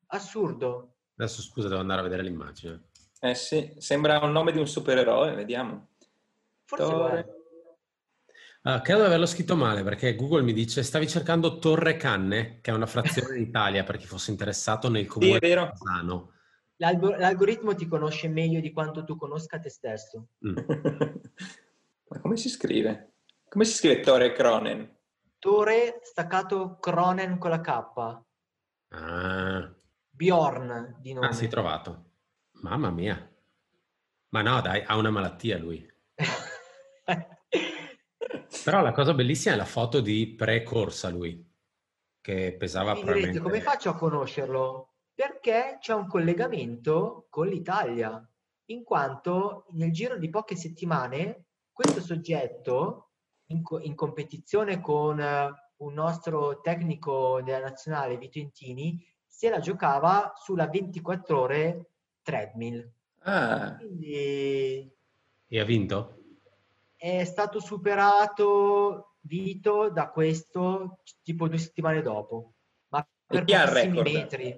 Assurdo. Adesso scusa, devo andare a vedere l'immagine. Eh sì, sembra un nome di un supereroe, vediamo. Forse Torre... Uh, credo di averlo scritto male perché Google mi dice stavi cercando Torre Canne, che è una frazione d'Italia per chi fosse interessato nel comune sì, è vero. di Casano. L'alg- l'algoritmo ti conosce meglio di quanto tu conosca te stesso. Mm. Ma come si scrive? Come si scrive Torre Cronen? Torre staccato Cronen con la K. Ah. Bjorn di nome. Ah, si è trovato. Mamma mia. Ma no, dai, ha una malattia lui. Però la cosa bellissima è la foto di pre-corsa lui, che pesava Mi probabilmente... direte, come faccio a conoscerlo? Perché c'è un collegamento con l'Italia, in quanto nel giro di poche settimane questo soggetto, in, co- in competizione con uh, un nostro tecnico della nazionale, Vito Intini, se la giocava sulla 24 ore treadmill. Ah. Quindi... E ha vinto? È stato superato Vito da questo tipo due settimane dopo, ma per pochissimi metri.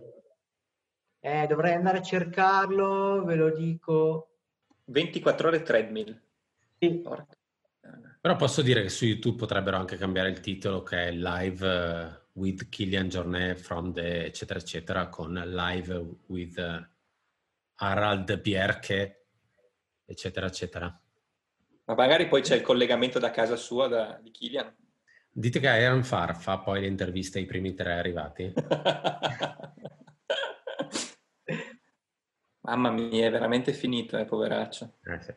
Eh, dovrei andare a cercarlo, ve lo dico. 24 ore treadmill. Sì. Però posso dire che su YouTube potrebbero anche cambiare il titolo che è Live uh, with Kilian Jornet from the eccetera eccetera con Live with uh, Harald Bierke eccetera eccetera. Ma magari poi c'è il collegamento da casa sua da, di Kilian. Dite che Iron Far fa poi le interviste ai primi tre arrivati. Mamma mia, è veramente finito, eh, poveraccio. Eh, sì.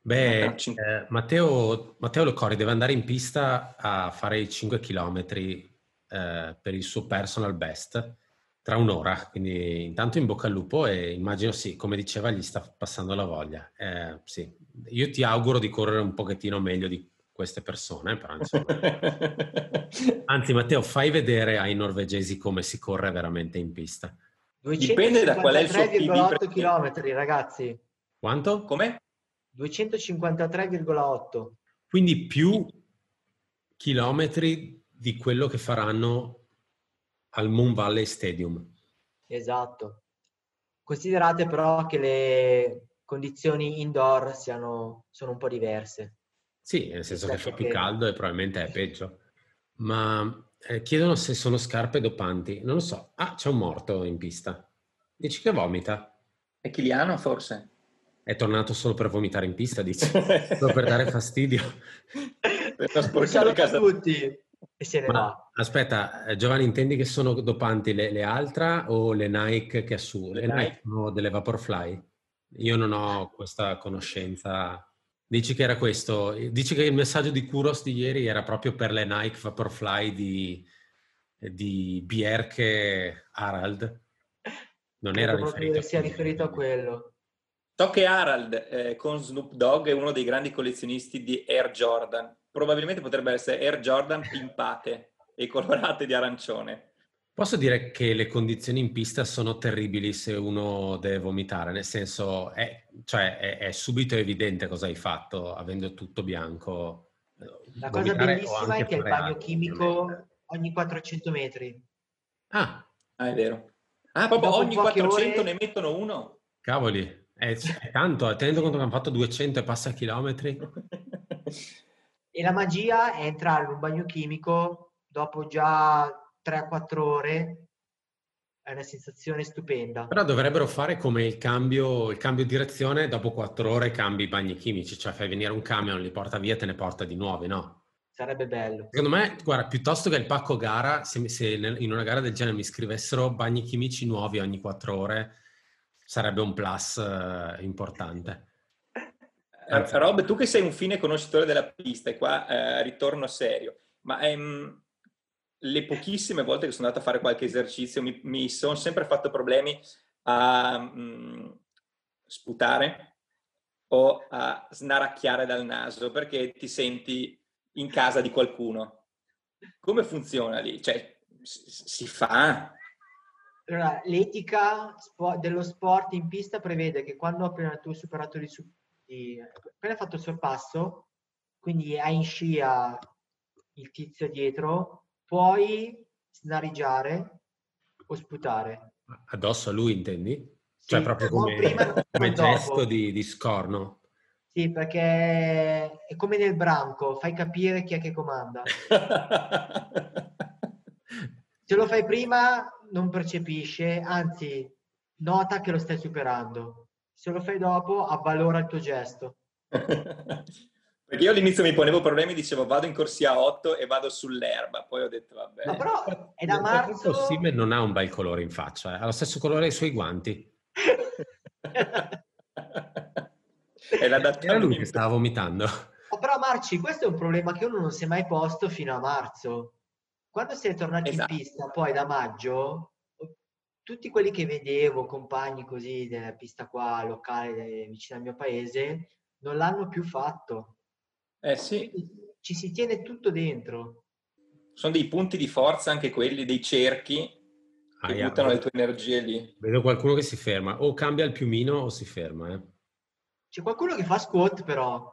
Beh, eh, Matteo, Matteo Locori deve andare in pista a fare i 5 km eh, per il suo personal best tra un'ora, quindi intanto in bocca al lupo e immagino sì, come diceva, gli sta passando la voglia. Eh, sì. Io ti auguro di correre un pochettino meglio di queste persone, però insomma... Anzi Matteo, fai vedere ai norvegesi come si corre veramente in pista. Dipende da qual è il suo 253,8 km ragazzi. Quanto? Come? 253,8. Quindi più chilometri di quello che faranno al Moon Valley Stadium. Esatto. Considerate però che le condizioni indoor siano, sono un po' diverse. Sì, nel senso che fa più caldo e probabilmente è peggio. Ma eh, chiedono se sono scarpe dopanti. Non lo so. Ah, c'è un morto in pista. Dici che vomita. È Chiliano forse? È tornato solo per vomitare in pista, dici? solo per dare fastidio. per non sporcare casa. tutti e se ne Ma, va. Aspetta, eh, Giovanni, intendi che sono dopanti le, le Altra o le Nike che assumono? Le, le Nike sono delle Vaporfly? Io non ho questa conoscenza. Dici che era questo? Dici che il messaggio di Kuros di ieri era proprio per le Nike Vaporfly di, di Bierke Harald? Non era riferito, sia riferito a quello. So che Harald eh, con Snoop Dogg è uno dei grandi collezionisti di Air Jordan probabilmente potrebbe essere Air Jordan pimpate e colorate di arancione. Posso dire che le condizioni in pista sono terribili se uno deve vomitare, nel senso è, cioè è, è subito evidente cosa hai fatto avendo tutto bianco. La cosa bellissima è che il bagno chimico ogni 400 metri. Ah. ah è vero. Ah, proprio ogni 400 ore... ne mettono uno? Cavoli, è, è tanto, tenendo conto che hanno fatto 200 e passa chilometri. E la magia è entrare in un bagno chimico dopo già 3-4 ore, è una sensazione stupenda. Però dovrebbero fare come il cambio, il cambio direzione, dopo 4 ore cambi i bagni chimici, cioè fai venire un camion, li porta via e te ne porta di nuovi, no? Sarebbe bello. Secondo me, guarda, piuttosto che il pacco gara, se, se in una gara del genere mi scrivessero bagni chimici nuovi ogni 4 ore, sarebbe un plus uh, importante. Anzi. Rob, tu che sei un fine conoscitore della pista, e qua eh, ritorno serio, ma ehm, le pochissime volte che sono andato a fare qualche esercizio mi, mi sono sempre fatto problemi a mh, mm, sputare o a snaracchiare dal naso perché ti senti in casa di qualcuno. Come funziona lì? Cioè, si fa? Allora, l'etica dello sport in pista prevede che quando appena tu hai superato il, di, appena fatto il sorpasso, quindi hai in scia il tizio dietro, puoi snarigiare o sputare. Addosso a lui intendi? Cioè sì, proprio come, prima, come gesto di, di scorno. Sì, perché è come nel branco, fai capire chi è che comanda. Se lo fai prima non percepisce, anzi nota che lo stai superando. Se lo fai dopo avvalora il tuo gesto. Perché io all'inizio mi ponevo problemi, dicevo vado in corsia 8 e vado sull'erba, poi ho detto vabbè. Ma però è da marzo... Sim non ha un bel colore in faccia, eh. ha lo stesso colore dei suoi guanti. è l'adattamento. Era lui che stava vomitando. Oh, però Marci, questo è un problema che uno non si è mai posto fino a marzo. Quando si è tornati esatto. in pista, poi da maggio, tutti quelli che vedevo, compagni così della pista qua locale vicino al mio paese, non l'hanno più fatto. Eh sì. Ci si tiene tutto dentro. Sono dei punti di forza anche quelli, dei cerchi che ah, buttano yeah. le tue energie lì. Vedo qualcuno che si ferma, o cambia il piumino o si ferma. Eh. C'è qualcuno che fa squat però.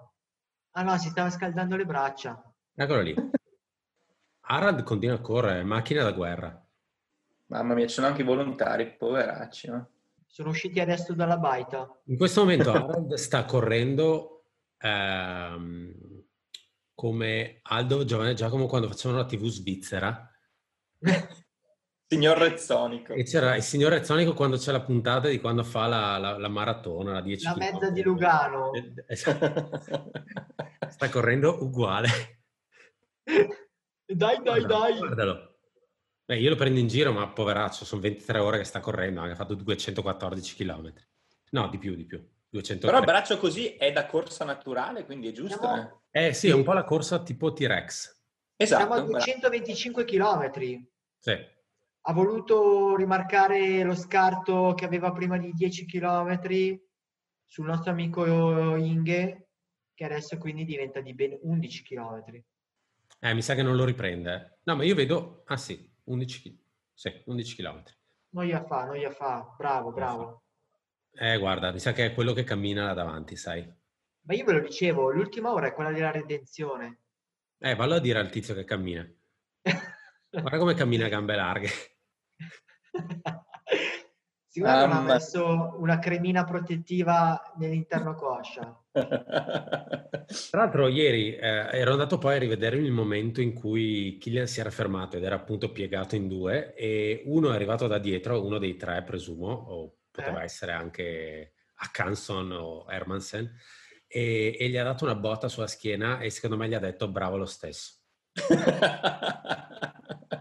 Ah no, si stava scaldando le braccia. Eccolo lì. Arad continua a correre, macchina da guerra. Mamma mia, ci sono anche i volontari, poveracci. No? Sono usciti adesso dalla baita. In questo momento Arad sta correndo ehm, come Aldo Giovanni Giacomo quando facevano la TV svizzera. signor Rezzonico. E c'era il signor Rezzonico quando c'è la puntata di quando fa la, la, la maratona, la 10 La km. mezza di Lugano. Eh, esatto. Sta correndo uguale. Dai, dai, Guarda, dai. Guardalo. Beh, io lo prendo in giro, ma poveraccio, sono 23 ore che sta correndo, ha fatto 214 km. No, di più, di più. 203. Però il braccio così è da corsa naturale, quindi è giusto? Siamo... Eh? eh sì, è un po' la corsa tipo T-Rex. Esatto. Siamo a 225 km. Sì. Ha voluto rimarcare lo scarto che aveva prima di 10 km sul nostro amico Inge, che adesso quindi diventa di ben 11 km. Eh, mi sa che non lo riprende. No, ma io vedo... Ah sì, 11, sì, 11 km. Gli fa, gli fa. Bravo, bravo. Eh, guarda, mi sa che è quello che cammina là davanti, sai. Ma io ve lo dicevo, l'ultima ora è quella della redenzione. Eh, vallo a dire al tizio che cammina. Guarda come cammina a gambe larghe. Sicuramente non ha messo una cremina protettiva nell'interno coscia. Tra l'altro ieri eh, ero andato poi a rivedere il momento in cui Killian si era fermato ed era appunto piegato in due e uno è arrivato da dietro, uno dei tre presumo, o poteva eh? essere anche Akanson o Hermansen, e, e, gli ha dato una botta sulla schiena e secondo me gli ha detto bravo lo stesso.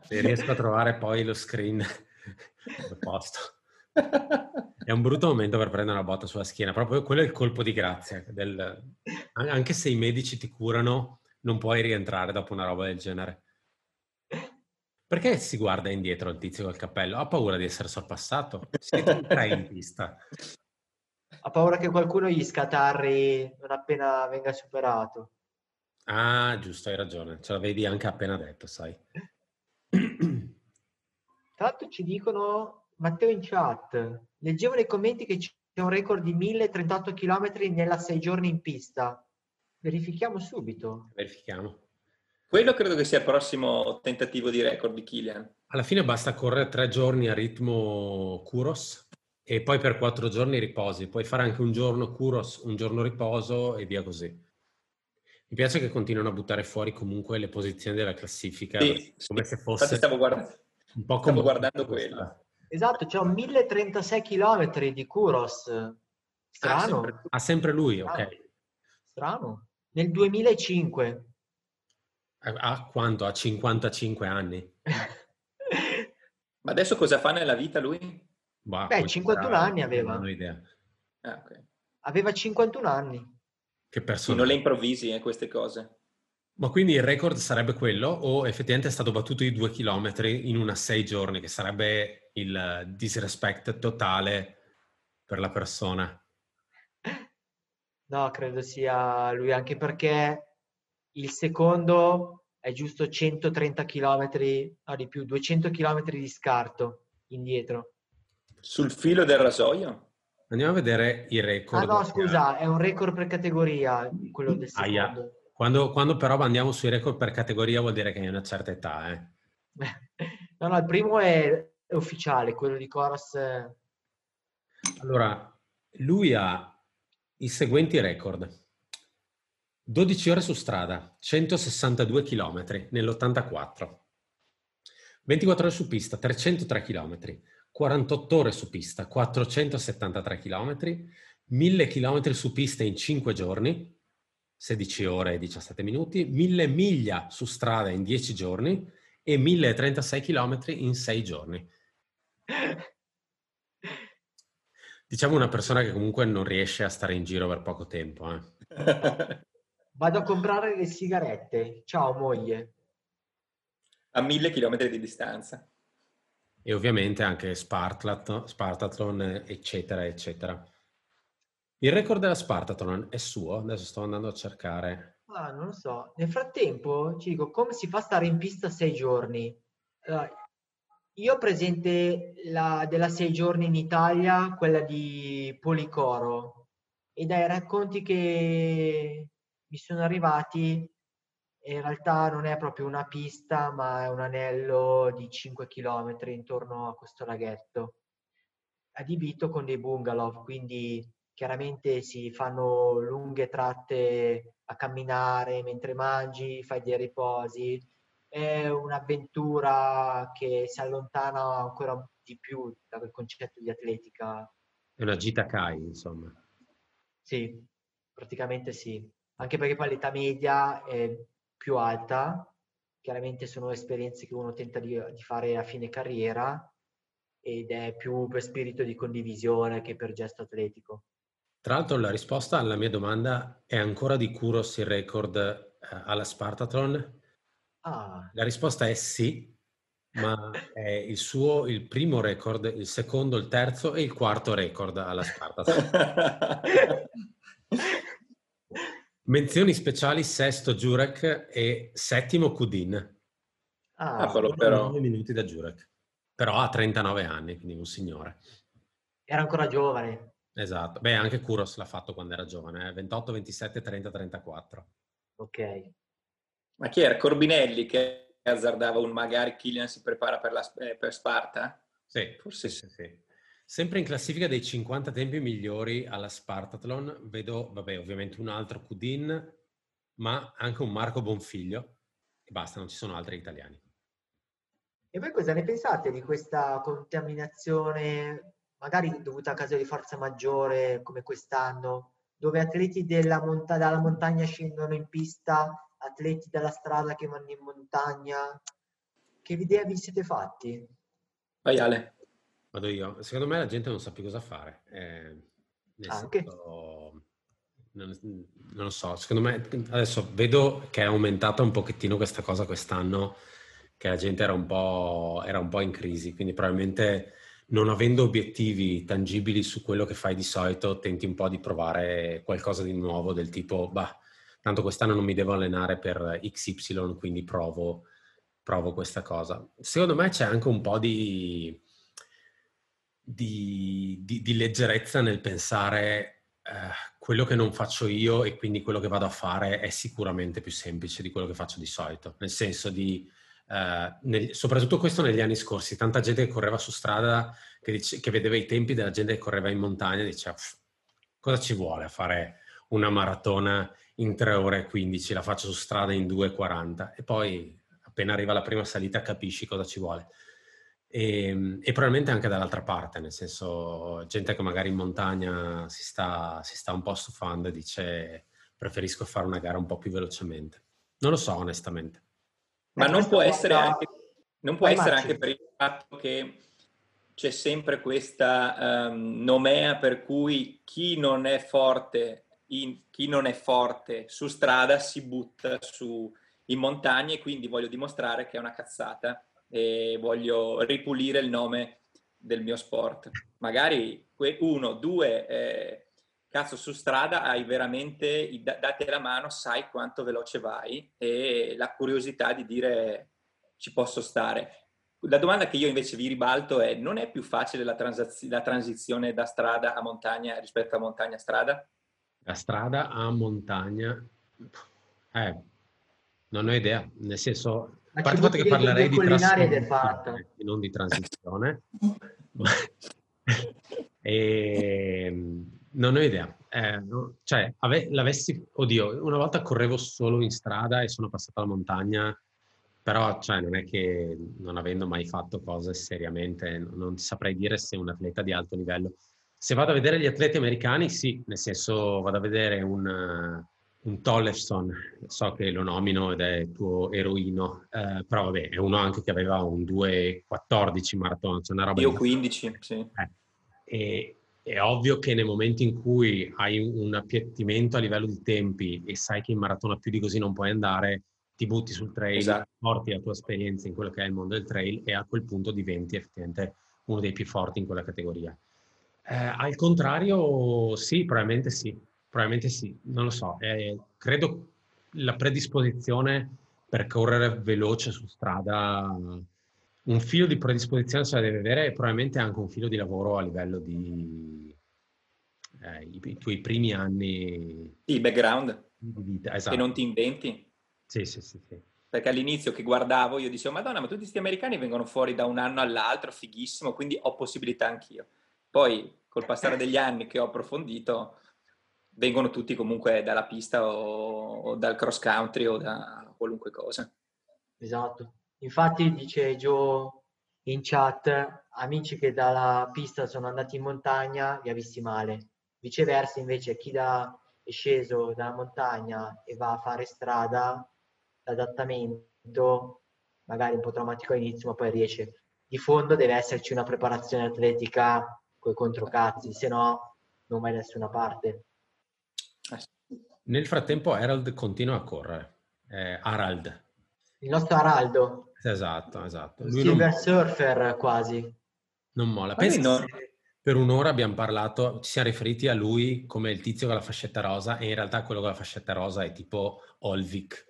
Se riesco a trovare poi lo screen al posto. È un brutto momento per prendere una botta sulla schiena, proprio quello è il colpo di grazia. Del... Anche se i medici ti curano, non puoi rientrare dopo una roba del genere. Perché si guarda indietro il tizio col cappello? Ha paura di essere sorpassato? Siete in pista. Ha paura che qualcuno gli scatarri non appena venga superato. Ah, giusto, hai ragione. Ce l'avevi anche appena detto, sai. L'altro ci dicono Matteo in chat, leggevo nei commenti che c'è un record di 1038 km nella 6 giorni in pista. Verifichiamo subito. Verifichiamo. Quello credo che sia il prossimo tentativo di record di Kilian. Alla fine basta correre tre giorni a ritmo Kuros e poi per quattro giorni riposi. Puoi fare anche un giorno Kuros, un giorno riposo e via così. Mi piace che continuino a buttare fuori comunque le posizioni della classifica, sì, come sì. se fosse... Infatti stavo, guarda... un po stavo guardando quello. Esatto, c'è un 1036 km di Kuros. Strano. Ha sempre, ha sempre lui, Strano. ok. Strano. Nel 2005. A quanto? A 55 anni. Ma adesso cosa fa nella vita lui? Bah, Beh, 51 anni aveva. Non ho idea. Ah, okay. Aveva 51 anni. Che persona. non le improvvisi eh, queste cose. Ma quindi il record sarebbe quello o effettivamente è stato battuto di due chilometri in una sei giorni, che sarebbe il disrespect totale per la persona? No, credo sia lui, anche perché il secondo è giusto 130 km, no di più, 200 km di scarto indietro. Sul filo del rasoio? Andiamo a vedere i record. Ah no, scusa, è un record per categoria quello del secondo. Aia. Quando, quando, però andiamo sui record per categoria vuol dire che hai una certa età, eh. no, no, il primo è, è ufficiale, quello di Coras. Allora, lui ha i seguenti record. 12 ore su strada, 162 km nell'84. 24 ore su pista, 303 km. 48 ore su pista, 473 km. 1000 km su pista in 5 giorni, 16 ore e 17 minuti. 1000 miglia su strada in 10 giorni e 1036 km in 6 giorni. Diciamo una persona che comunque non riesce a stare in giro per poco tempo. Eh. Vado a comprare le sigarette. Ciao moglie. A mille chilometri di distanza. E ovviamente anche Spartathlon, Spartathlon, eccetera, eccetera. Il record della Spartathlon è suo? Adesso sto andando a cercare. Ah, non lo so. Nel frattempo, ci dico, come si fa a stare in pista sei giorni? Allora, io ho presente la della sei giorni in Italia, quella di Policoro, e dai racconti che mi sono arrivati, in realtà non è proprio una pista, ma è un anello di 5 km intorno a questo laghetto, adibito con dei bungalow, quindi chiaramente si fanno lunghe tratte a camminare mentre mangi, fai dei riposi, è un'avventura che si allontana ancora di più dal concetto di atletica. È una gita Kai, insomma. Sì, praticamente sì anche perché poi l'età media è più alta, chiaramente sono esperienze che uno tenta di, di fare a fine carriera ed è più per spirito di condivisione che per gesto atletico. Tra l'altro la risposta alla mia domanda è ancora di Kuros il record eh, alla Spartathlon? Ah. La risposta è sì, ma è il suo il primo record, il secondo, il terzo e il quarto record alla Spartathlon. Menzioni speciali, sesto Jurek e settimo Kudin. Ah, ah però... 9 minuti da Jurek. Però ha 39 anni, quindi un signore. Era ancora giovane. Esatto. Beh, anche Kuros l'ha fatto quando era giovane, eh? 28, 27, 30, 34. Ok. Ma chi era? Corbinelli che azzardava un magari Killian si prepara per, la, eh, per Sparta? Sì, forse sì, sì. Sempre in classifica dei 50 tempi migliori alla Spartathlon vedo, vabbè, ovviamente un altro Kudin, ma anche un Marco Bonfiglio e basta, non ci sono altri italiani. E voi cosa ne pensate di questa contaminazione, magari dovuta a caso di forza maggiore come quest'anno, dove atleti monta- dalla montagna scendono in pista, atleti dalla strada che vanno in montagna? Che idea vi siete fatti? Vai Ale. Vado io. Secondo me la gente non sa più cosa fare. Eh, nel Anche. senso, non, non, lo so, secondo me adesso vedo che è aumentata un pochettino questa cosa quest'anno, che la gente era un po', era un po in crisi, quindi probabilmente non avendo obiettivi tangibili su quello che fai di solito, tenti un po' di provare qualcosa di nuovo del tipo, bah, tanto quest'anno non mi devo allenare per XY, quindi provo, provo questa cosa. Secondo me c'è anche un po' di di, di, di leggerezza nel pensare eh, quello che non faccio io e quindi quello che vado a fare è sicuramente più semplice di quello che faccio di solito. Nel senso di, eh, nel, soprattutto questo negli anni scorsi, tanta gente che correva su strada, che, dice, che vedeva i tempi della gente che correva in montagna, diceva cosa ci vuole a fare una maratona in 3 ore e 15, la faccio su strada in 2,40 e poi appena arriva la prima salita capisci cosa ci vuole. E, ehm, e, probabilmente anche dall'altra parte, nel senso gente che magari in montagna si sta, si sta un po' stufando e dice preferisco fare una gara un po' più velocemente. Non lo so onestamente. Ma non può essere anche, non può essere anche per il fatto che c'è sempre questa um, nomea per cui chi non è forte, in, chi non è forte su strada si butta su, in montagna e quindi voglio dimostrare che è una cazzata e voglio ripulire il nome del mio sport. Magari uno, due, eh, cazzo su strada hai veramente, date la mano, sai quanto veloce vai e la curiosità di dire ci posso stare. La domanda che io invece vi ribalto è, non è più facile la, transaz- la transizione da strada a montagna rispetto a montagna a strada? Da strada a montagna? Eh, non ho idea, nel senso a parte il fatto che parlerei di transizione e non di transizione. e, E ehm, non ho idea. Eh, cioè, ave- l'avessi... Oddio, una volta correvo solo in strada e sono passato alla montagna, però cioè, non è che non avendo mai fatto cose seriamente, non saprei dire se un atleta di alto livello. Se vado a vedere gli atleti americani, sì, nel senso vado a vedere un, un Tollefson, so che lo nomino ed è tuo eroino, eh, però vabbè, è uno anche che aveva un 2.14 maratona, cioè una roba Io 15, sì. Eh, e, è ovvio che nel momento in cui hai un appiattimento a livello di tempi e sai che in maratona più di così non puoi andare, ti butti sul trail, esatto. porti la tua esperienza in quello che è il mondo del trail e a quel punto diventi effettivamente uno dei più forti in quella categoria. Eh, al contrario, sì, probabilmente sì, probabilmente sì, non lo so. Eh, credo la predisposizione per correre veloce su strada un filo di predisposizione se la deve avere e probabilmente anche un filo di lavoro a livello di eh, i, i, tuoi primi anni. Il background. Di vita, esatto. Che non ti inventi. Sì, sì, sì, sì. Perché all'inizio che guardavo io dicevo, madonna, ma tutti questi americani vengono fuori da un anno all'altro, fighissimo, quindi ho possibilità anch'io. Poi, col passare degli anni che ho approfondito, vengono tutti comunque dalla pista o, o dal cross country o da qualunque cosa. Esatto. Infatti dice Joe in chat, amici che dalla pista sono andati in montagna, li ha visti male. Viceversa invece chi da, è sceso dalla montagna e va a fare strada, l'adattamento magari un po' traumatico all'inizio, ma poi riesce. Di fondo deve esserci una preparazione atletica con i controcazzi, se no non vai da nessuna parte. Nel frattempo Harald continua a correre. Eh, Harald. Il nostro Araldo. Esatto, esatto. Lui Silver non... Surfer quasi. Non mola. Pensi non... per un'ora abbiamo parlato, ci siamo riferiti a lui come il tizio con la fascetta rosa e in realtà quello con la fascetta rosa è tipo Olvik.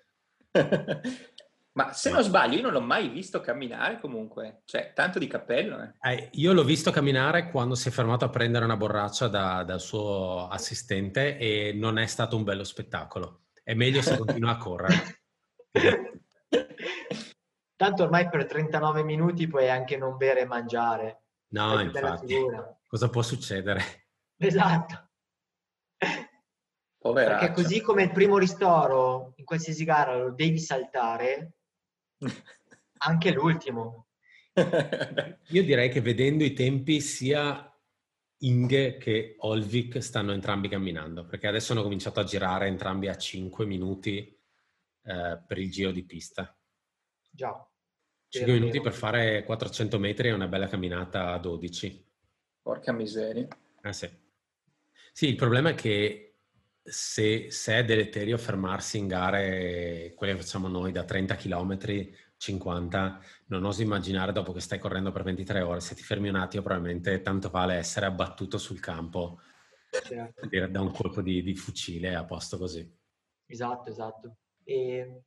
Ma se non sbaglio, io non l'ho mai visto camminare comunque, cioè tanto di cappello. Eh. Eh, io l'ho visto camminare quando si è fermato a prendere una borraccia da, dal suo assistente e non è stato un bello spettacolo. È meglio se continua a correre. Tanto ormai per 39 minuti puoi anche non bere e mangiare. No, infatti. Cosa può succedere? Esatto. Poveraccio. Perché così come il primo ristoro in qualsiasi gara lo devi saltare, anche l'ultimo. Io direi che vedendo i tempi sia Inge che Olvik stanno entrambi camminando, perché adesso hanno cominciato a girare entrambi a 5 minuti eh, per il giro di pista. Già. 5 minuti per fare 400 metri è una bella camminata a 12. Porca miseria. Eh sì. Sì, il problema è che se, se è deleterio fermarsi in gare, quelle che facciamo noi da 30 km, 50, non oso immaginare dopo che stai correndo per 23 ore, se ti fermi un attimo probabilmente tanto vale essere abbattuto sul campo certo. da un colpo di, di, fucile a posto così. Esatto, esatto. E,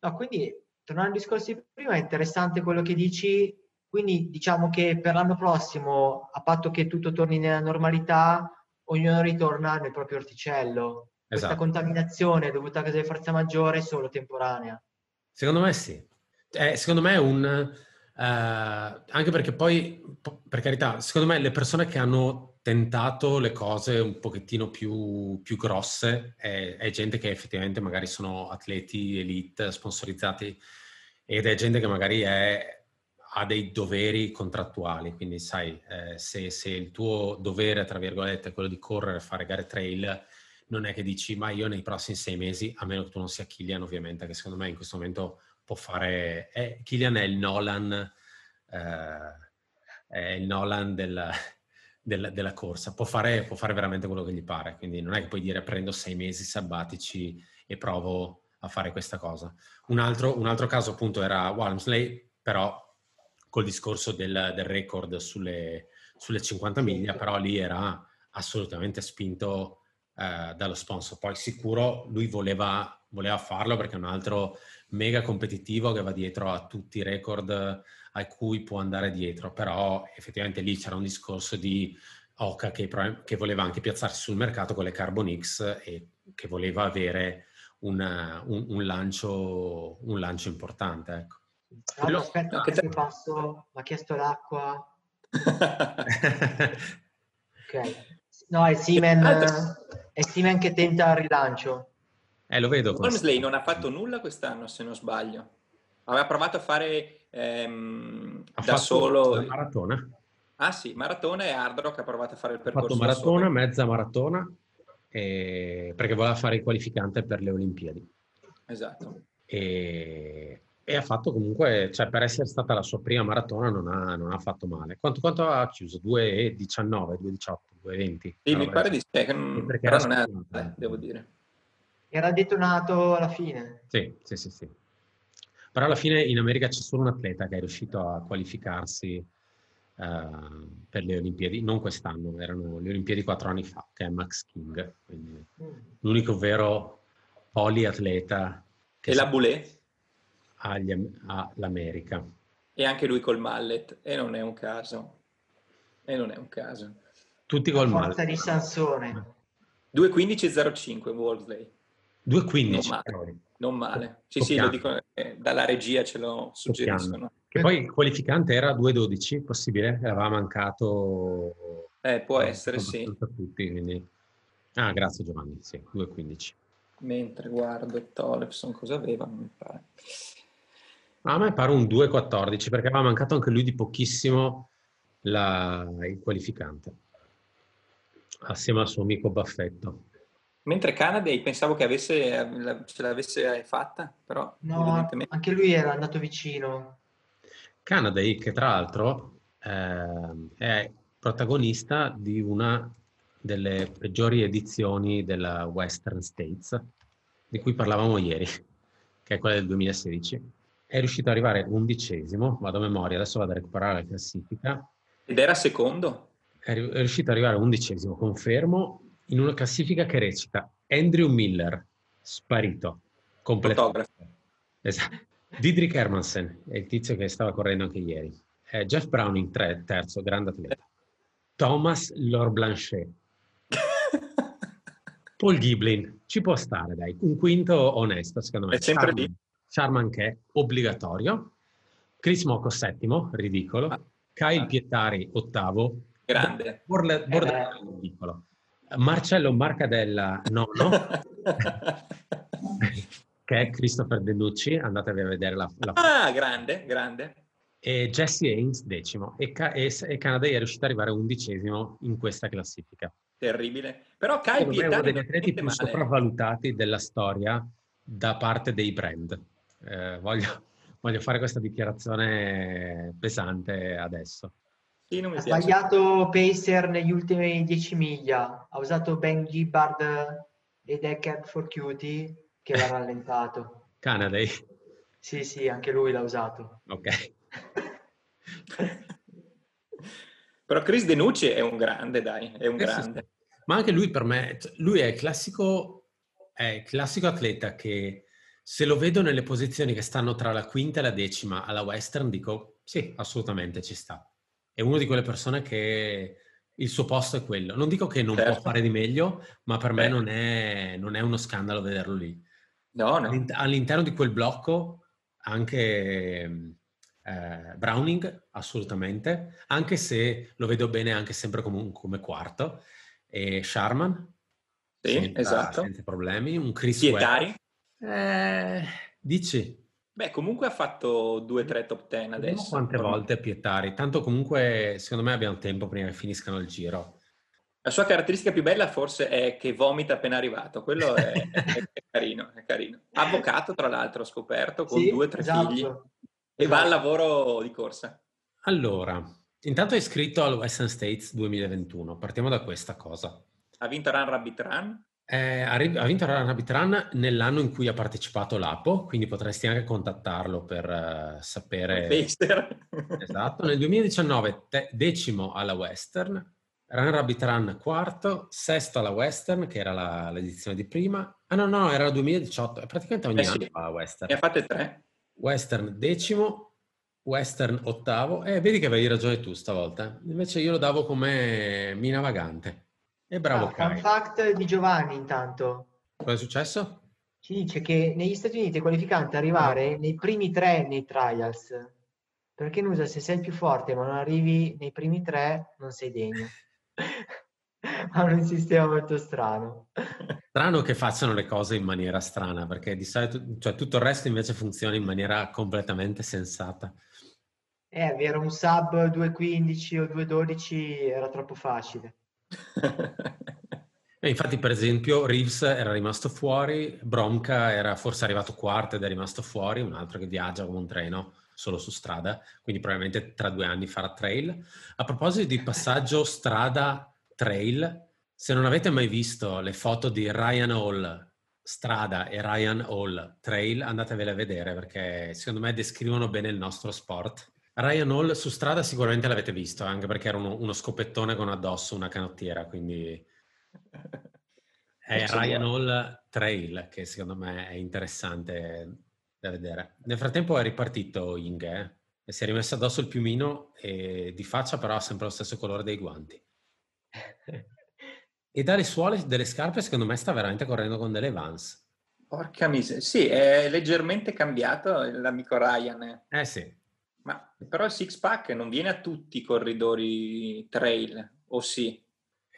no, quindi tornando al discorso di prima, è interessante quello che dici. Quindi diciamo che per l'anno prossimo, a patto che tutto torni nella normalità, ognuno ritorna nel proprio orticello. Esatto. Questa contaminazione dovuta a causa di forza maggiore è solo temporanea. Secondo me sì. Eh, secondo me è un... Uh, anche perché poi, per carità, secondo me le persone che hanno tentato le cose un pochettino più, più grosse è, è, gente che effettivamente magari sono atleti elite sponsorizzati ed è gente che magari è, ha dei doveri contrattuali, quindi sai, eh, se, se, il tuo dovere, tra virgolette, è quello di correre, fare gare trail, non è che dici, ma io nei prossimi sei mesi, a meno che tu non sia Killian ovviamente, che secondo me in questo momento può fare... È, Killian è il Nolan, eh, è il Nolan del, del, della corsa, può fare, può fare veramente quello che gli pare, quindi non è che puoi dire prendo sei mesi sabbatici e provo a fare questa cosa. Un altro, un altro caso appunto era Walmsley, però col discorso del, del record sulle, sulle, 50 miglia, però lì era assolutamente spinto eh, dallo sponsor. Poi sicuro lui voleva, voleva farlo perché è un altro mega competitivo che va dietro a tutti i record a cui può andare dietro, però effettivamente lì c'era un discorso di Oca che, che voleva anche piazzarsi sul mercato con le Carbon X e che voleva avere una, un, un, lancio, un, lancio, importante. Ecco. Allora, aspetta, che te... passo, ha chiesto l'acqua. okay. No, è Simen, è Simen che tenta il rilancio. Eh, lo vedo. Wormsley non ha fatto nulla quest'anno, se non sbaglio. Aveva provato a fare ehm, da solo... La maratona. Ah sì, maratona e hard rock ha provato a fare il percorso. Ha fatto maratona, mezza maratona, e... perché voleva fare il qualificante per le Olimpiadi. Esatto. E, e ha fatto comunque, cioè per essere stata la sua prima maratona non ha, non ha fatto male. Quanto, quanto ha chiuso? 2,19, 2,18, 2,20? Sì, mi pare di sì, però non è, eh, devo dire. Era detonato alla fine. Sì, sì, sì, sì. Però alla fine in America c'è solo un atleta che è riuscito a qualificarsi uh, per le Olimpiadi, non quest'anno, erano le Olimpiadi quattro anni fa, che è Max King, quindi mm. l'unico vero poliatleta. Che e la Boulet? all'America. E anche lui col mallet, e non è un caso. E non è un caso. Tutti col mallet. Forza di Sansone. 2.15.05 Wolseley. 2.15. Non male. Non male. Sì, sì, lo dico, eh, dalla regia ce lo suggeriscono. Che poi il qualificante era 2.12, possibile? Aveva mancato... Eh, può essere, sì. Tutti, quindi... Ah, grazie Giovanni, sì, 2.15. Mentre guardo Tolepson cosa aveva, non mi pare. A me pare un 2.14 perché aveva mancato anche lui di pochissimo la, il qualificante, assieme al suo amico Baffetto. Mentre Canada pensavo che avesse, ce l'avesse fatta, però no, anche lui era andato vicino. Canada, che tra l'altro eh, è protagonista di una delle peggiori edizioni della Western States, di cui parlavamo ieri, che è quella del 2016 è riuscito ad arrivare undicesimo, vado a memoria, adesso vado a recuperare la classifica. Ed era secondo? È riuscito ad arrivare undicesimo, confermo, in una classifica che recita Andrew Miller, sparito, completamente. Esatto. Didrik Hermansen, è il tizio che stava correndo anche ieri. Eh, Jeff Browning, tre, terzo, grande atleta. Thomas Lorblanchet. Paul Giblin, ci può stare, dai. Un quinto onesto, secondo me. È sempre lì. Charman che obbligatorio, Chris Moco settimo, ridicolo, ah, Kyle ah. Pietari ottavo, grande, Borle, eh. ridicolo, Marcello Marcadella nono, che è Christopher Denucci, andatevi a vedere la, la Ah, grande, grande. E Jesse Haynes decimo e, e, e Canada è riuscito ad arrivare undicesimo in questa classifica. Terribile. Però Kyle Pietari è uno degli atleti più male. sopravvalutati della storia da parte dei brand eh, voglio, voglio, fare questa dichiarazione pesante adesso. Sì, ha sbagliato Pacer negli ultimi 10 miglia, ha usato Ben Gibbard e Deckard for Cutie che l'ha rallentato. Canada? Sì, sì, anche lui l'ha usato. Ok. Però Chris Denucci è un grande, dai, è un eh, grande. Ma anche lui per me, cioè, lui è il classico, è il classico atleta che se lo vedo nelle posizioni che stanno tra la quinta e la decima alla Western, dico sì, assolutamente ci sta. È una di quelle persone che il suo posto è quello. Non dico che non certo. può fare di meglio, ma per Beh. me non è, non è, uno scandalo vederlo lì. No, no. All'interno di quel blocco anche eh, Browning, assolutamente, anche se lo vedo bene anche sempre come, come quarto. E Sharman, sì, senza, esatto. senza problemi. Un Chris Pietari. Eh, dici? Beh, comunque ha fatto due o tre top ten adesso. quante volte Pietari, tanto comunque secondo me abbiamo tempo prima che finiscano il giro. La sua caratteristica più bella forse è che vomita appena arrivato, quello è, è, è carino, è carino. Avvocato tra l'altro, ho scoperto, con sì, due o tre esatto. figli e va al lavoro di corsa. Allora, intanto è iscritto al Western States 2021, partiamo da questa cosa. Ha vinto Run Rabbit Run? Eh, ha vinto Rabbit Run nell'anno in cui ha partecipato l'Apo, quindi potresti anche contattarlo per uh, sapere. esatto. Nel 2019 te- decimo alla Western, Run quarto, sesto alla Western, che era la, l'edizione di prima. Ah no, no, era il 2018, praticamente ogni eh anno sì. fa la Western. Ne ha fatte tre. Western decimo, Western ottavo, e eh, vedi che avevi ragione tu stavolta. Invece io lo davo come mina vagante. E bravo ah, Fun fact di Giovanni intanto. Cosa è successo? Ci dice che negli Stati Uniti è qualificante arrivare nei primi tre nei trials. Perché usa se sei il più forte ma non arrivi nei primi tre, non sei degno. hanno un sistema molto strano. Strano che facciano le cose in maniera strana, perché di solito, cioè tutto il resto invece funziona in maniera completamente sensata. Eh, avere un sub 2.15 o 2.12 era troppo facile. E infatti, per esempio, Reeves era rimasto fuori, Bronca era forse arrivato quarto ed è rimasto fuori, un altro che viaggia come un treno solo su strada, quindi probabilmente tra due anni farà trail. A proposito di passaggio strada-trail, se non avete mai visto le foto di Ryan Hall strada e Ryan Hall trail, andatevele a vedere perché secondo me descrivono bene il nostro sport. Ryan Hall su strada sicuramente l'avete visto, anche perché era uno, uno scopettone con addosso una canottiera, quindi è Ryan Hall Trail, che secondo me è interessante da vedere. Nel frattempo è ripartito Inge eh? e si è rimesso addosso il piumino e di faccia però ha sempre lo stesso colore dei guanti. e dalle suole delle scarpe secondo me sta veramente correndo con delle Vans. Porca miseria, sì, è leggermente cambiato l'amico Ryan. Eh sì. Ma però il six pack non viene a tutti i corridori trail, o sì?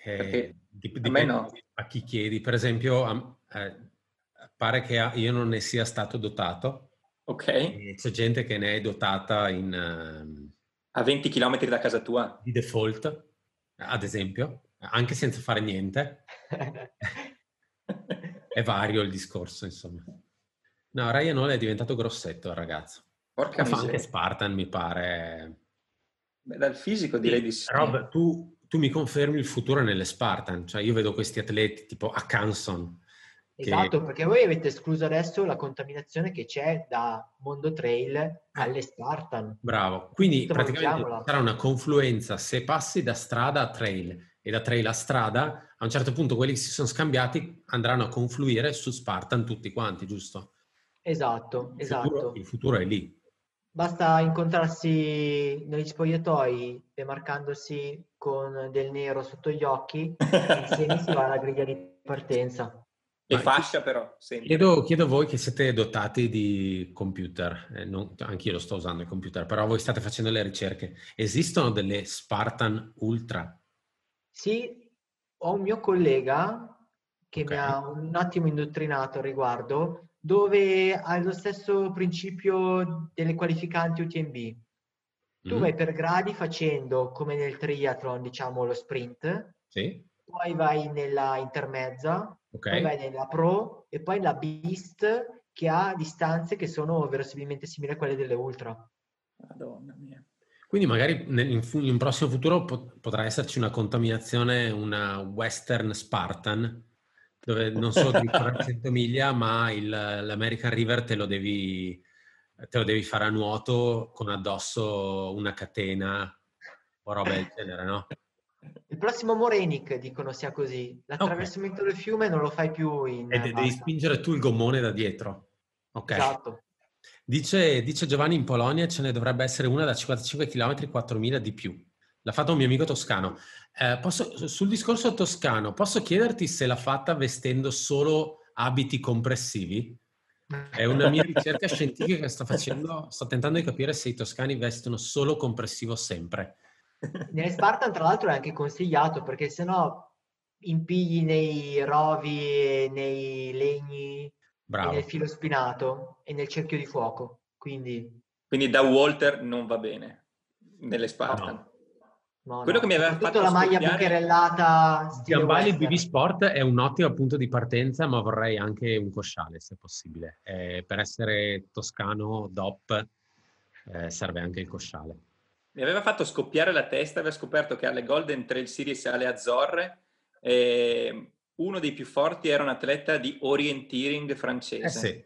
Eh, dipende no. a chi chiedi. Per esempio, eh, pare che io non ne sia stato dotato. Ok. c'è gente che ne è dotata in... Uh, a 20 km da casa tua? Di default, ad esempio, anche senza fare niente. è vario il discorso, insomma. No, Ryan Hall è diventato grossetto il ragazzo. Porca Fa anche Spartan, mi pare. Beh, dal fisico direi di sì. Rob, tu tu mi confermi il futuro nelle Spartan, cioè io vedo questi atleti tipo a Canson. Esatto, che... perché voi avete escluso adesso la contaminazione che c'è da Mondo Trail alle Spartan. Bravo, quindi Tutto praticamente sarà una confluenza, se passi da strada a trail e da trail a strada, a un certo punto quelli che si sono scambiati andranno a confluire su Spartan tutti quanti, giusto? Esatto, il esatto. Futuro, il futuro è lì. Basta incontrarsi negli spogliatoi demarcandosi con del nero sotto gli occhi insieme si va alla griglia di partenza. E fascia però. Chiedo, chiedo, a voi che siete dotati di computer, eh, non, anch'io lo sto usando il computer, però voi state facendo le ricerche. Esistono delle Spartan Ultra? Sì, ho un mio collega che okay. mi ha un attimo indottrinato al riguardo dove hai lo stesso principio delle qualificanti UTMB. Tu mm. vai per gradi facendo come nel triathlon, diciamo lo sprint, sì. poi vai nella intermezza, okay. poi vai nella pro e poi la beast che ha distanze che sono verosimilmente simili a quelle delle ultra. Madonna mia. Quindi magari in, un prossimo futuro potrà esserci una contaminazione, una western Spartan, dove non devi correre 100 miglia, ma il, l'American River te lo, devi, te lo devi fare a nuoto con addosso una catena o roba del genere, no? Il prossimo Morenic dicono sia così. L'attraversamento okay. del fiume non lo fai più in... E de- devi spingere tu il gommone da dietro. Ok. Esatto. Dice, dice, Giovanni in Polonia ce ne dovrebbe essere una da 55 km, 4.000 di più. L'ha fatto un mio amico toscano. Eh, posso, sul discorso toscano, posso chiederti se l'ha fatta vestendo solo abiti compressivi? È una mia ricerca scientifica che sto facendo, sto tentando di capire se i toscani vestono solo compressivo sempre. Nelle Spartan, tra l'altro, è anche consigliato perché sennò impigli nei rovi, nei legni, nel filo spinato e nel cerchio di fuoco. Quindi... Quindi da Walter non va bene nelle Spartan. No. No, Quello no. che mi aveva fatto la maglia bucherellata. Gambale il BB Sport è un ottimo punto di partenza, ma vorrei anche un cosciale se possibile. Eh, per essere toscano DOP eh, serve anche il cosciale. Mi aveva fatto scoppiare la testa, aveva scoperto che alle Golden Trail Series e alle Azzorre eh, uno dei più forti era un atleta di orienteering francese. Eh sì,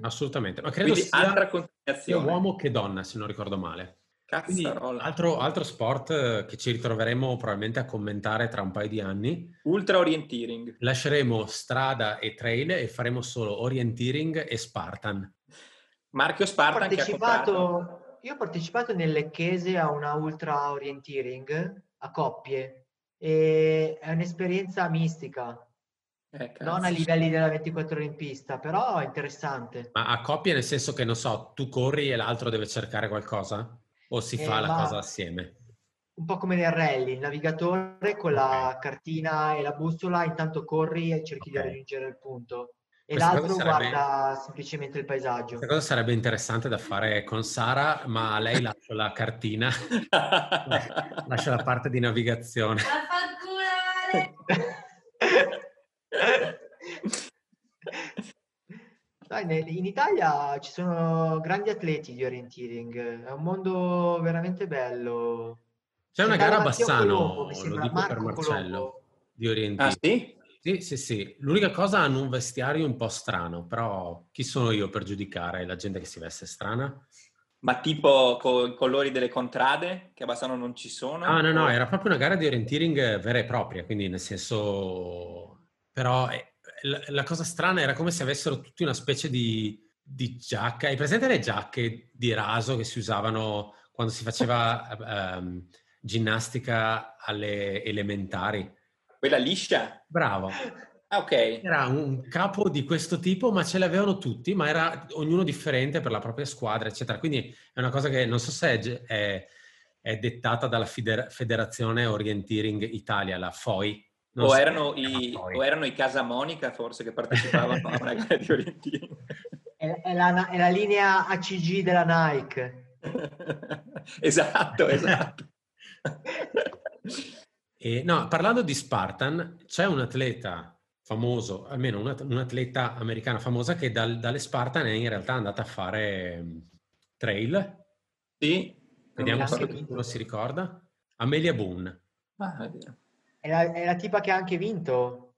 assolutamente. Ma credo Quindi sia altra contaminazione. sia uomo che donna, se non ricordo male. Altro, altro, sport eh, che ci ritroveremo probabilmente a commentare tra un paio di anni. Ultra orienteering. Lasceremo strada e trail e faremo solo orienteering e Spartan. Marchio Spartan ho partecipato, Io ho partecipato nelle Chiese a una ultra orienteering a coppie e è un'esperienza mistica. Eh, non a livelli della 24 ore in pista, però è interessante. Ma a coppie nel senso che, non so, tu corri e l'altro deve cercare qualcosa? O si eh, fa la cosa assieme? un po' come nel rally, il navigatore con la cartina e la bussola, intanto corri e cerchi okay. di raggiungere il punto. E Questa l'altro sarebbe... guarda semplicemente il paesaggio. Questa cosa sarebbe interessante da fare con Sara, ma a lei lascio la cartina, lascio la parte di navigazione. La Dai, in Italia ci sono grandi atleti di orienteering, è un mondo veramente bello. C'è una gara a Bassano, Colombo, lo dico Marco per Marcello, Colombo. di orienteering. Ah sì? Sì, sì, sì. L'unica cosa hanno un vestiario un po' strano, però chi sono io per giudicare la gente che si veste strana? Ma tipo con i colori delle contrade che a Bassano non ci sono? Ah, no, no, era proprio una gara di orienteering vera e propria, quindi nel senso... Però eh, la, la cosa strana era come se avessero tutti una specie di, di giacca. Hai presente le giacche di raso che si usavano quando si faceva um, ginnastica alle elementari? Quella liscia? Bravo. Ah, ok. Era un capo di questo tipo, ma ce l'avevano tutti, ma era ognuno differente per la propria squadra, eccetera. Quindi è una cosa che non so se è, è, è dettata dalla Federazione Orienteering Italia, la FOI. O, so erano i, o erano i Casa Monica, forse, che partecipavano a una gara di orienteering. È, è, la, è la linea ACG della Nike. esatto, esatto. E, no, parlando di Spartan, c'è un atleta famoso, almeno una, un'atleta americana famosa che dal, dalle Spartan è in realtà andata a fare um, trail. Sì. Vediamo se qualcuno si ricorda. Amelia Boone. Ah, è vero. È la, è la, tipa che ha anche vinto.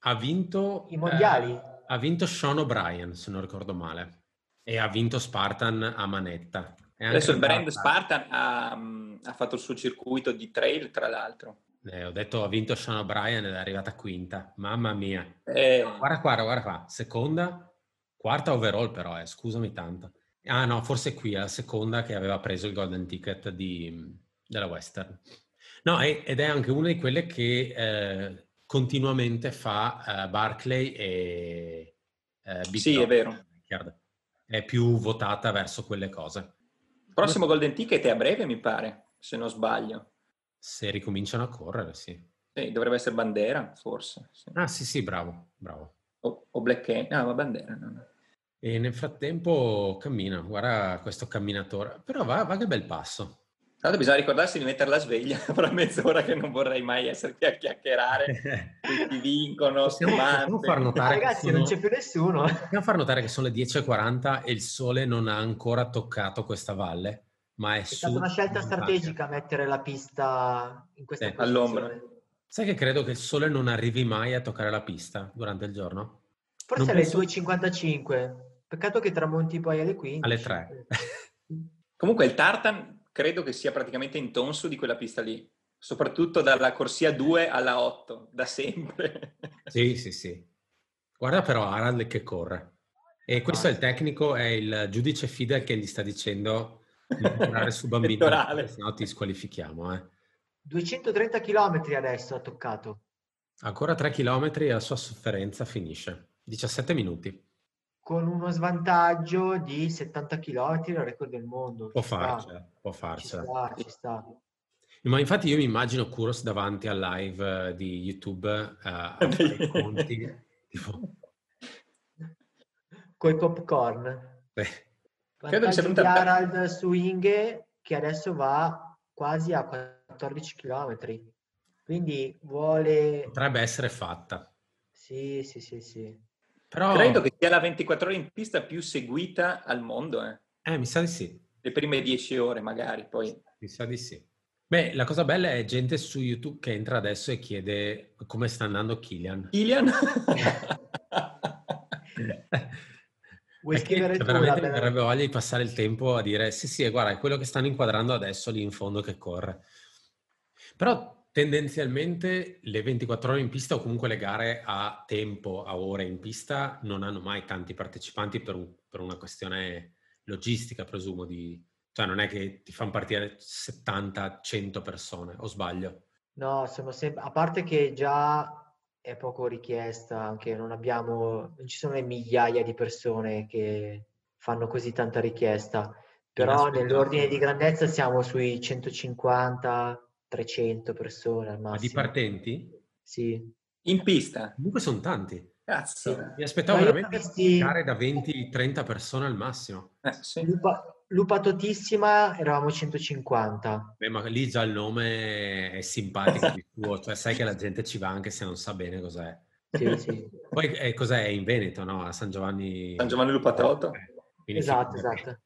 Ha vinto... I mondiali. Eh, ha vinto Sean O'Brien, se non ricordo male. E ha vinto Spartan a manetta. Adesso il brand Spartan ha, ha fatto il suo circuito di trail, tra l'altro. Eh, ho detto ha vinto Sean O'Brien ed è arrivata quinta. Mamma mia. Eh. Guarda qua, guarda qua. Seconda, quarta overall però, eh. scusami tanto. Ah no, forse qui è la seconda che aveva preso il golden ticket di, della Western. No, ed è anche una di quelle che eh, continuamente fa uh, Barclay e uh, Big Sì, Dog. è vero. È più votata verso quelle cose. Prossimo golden ticket è a breve, mi pare, se non sbaglio. Se ricominciano a correre, sì. sì dovrebbe essere Bandera, forse. Sì. Ah, sì, sì, bravo, bravo. O, o Black Cane. Ah, ma Bandera, no, no. E nel frattempo cammina, guarda questo camminatore. Però va, va che bel passo. Tanto bisogna ricordarsi di mettere la sveglia fra mezz'ora che non vorrei mai essere qui a chiacchierare. Tutti vincono, possiamo, possiamo far notare ragazzi, sono, non c'è più nessuno. Possiamo far notare che sono le 10.40 e il sole non ha ancora toccato questa valle? ma è, è stata una scelta strategica mettere la pista in questa sì, all'ombra. Sai che credo che il sole non arrivi mai a toccare la pista durante il giorno? Forse non alle penso... 2.55. Peccato che tramonti poi alle 15. Alle 3. Comunque il tartan credo che sia praticamente intonso di quella pista lì, soprattutto dalla corsia 2 alla 8, da sempre. sì, sì, sì. Guarda però Harald che corre. E questo ah, è il tecnico, è il giudice Fidel che gli sta dicendo di su bambino, se no ti squalifichiamo. Eh. 230 km adesso ha toccato. Ancora 3 km e la sua sofferenza finisce. 17 minuti. Con uno svantaggio di 70 km il record del mondo. Può farcela, può farcela. Ci sta, ci sta. Ma infatti io mi immagino Kuros davanti al live uh, di YouTube uh, a fare conti. tipo... Coi popcorn. Beh. Credo che sia Harald su Inge che adesso va quasi a 14 km. Quindi vuole... Potrebbe essere fatta. Sì, sì, sì, sì. Però... Credo che sia la 24 ore in pista più seguita al mondo. Eh, eh mi sa di sì. Le prime 10 ore magari, poi... Mi sa di sì. Beh, la cosa bella è gente su YouTube che entra adesso e chiede come sta andando Kilian. Kilian? Vuoi scrivere tu? Veramente mi verrebbe voglia di passare il tempo a dire sì, sì, guarda, è quello che stanno inquadrando adesso lì in fondo che corre. Però tendenzialmente le 24 ore in pista o comunque le gare a tempo, a ore in pista, non hanno mai tanti partecipanti per, un, per una questione logistica, presumo, di, cioè non è che ti fanno partire 70-100 persone, o sbaglio? No, sono sempre, a parte che già è poco richiesta, anche non abbiamo, non ci sono le migliaia di persone che fanno così tanta richiesta, però nell'ordine di grandezza siamo sui 150-300 300 persone al massimo. Ma di partenti? Sì. In pista? Comunque sono tanti. Cazzo. Sì. Mi aspettavo veramente visti... da 20-30 persone al massimo. Eh, sì. Lupa, Lupa Totissima eravamo 150. Beh, ma lì già il nome è simpatico di tuo, cioè sai che la gente ci va anche se non sa bene cos'è. Sì, sì. Poi eh, cos'è? In Veneto, no? A San Giovanni... San Giovanni Lupatotto. Eh, esatto, esatto.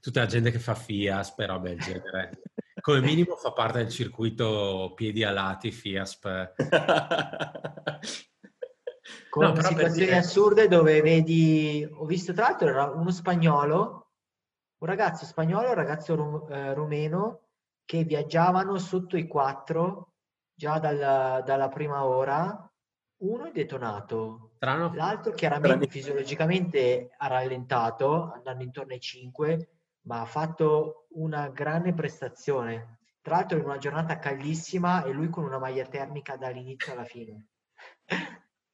Tutta la gente che fa FIASP e robe del genere. Come minimo fa parte del circuito piedi alati FIASP. con no, situazioni dire... assurde dove vedi, ho visto tra l'altro era uno spagnolo, un ragazzo spagnolo, un ragazzo rum, eh, rumeno che viaggiavano sotto i quattro già dal, dalla prima ora, uno è detonato, Strano. l'altro chiaramente fisiologicamente ha rallentato andando intorno ai 5, ma ha fatto una grande prestazione. Tra l'altro in una giornata caldissima e lui con una maglia termica dall'inizio alla fine.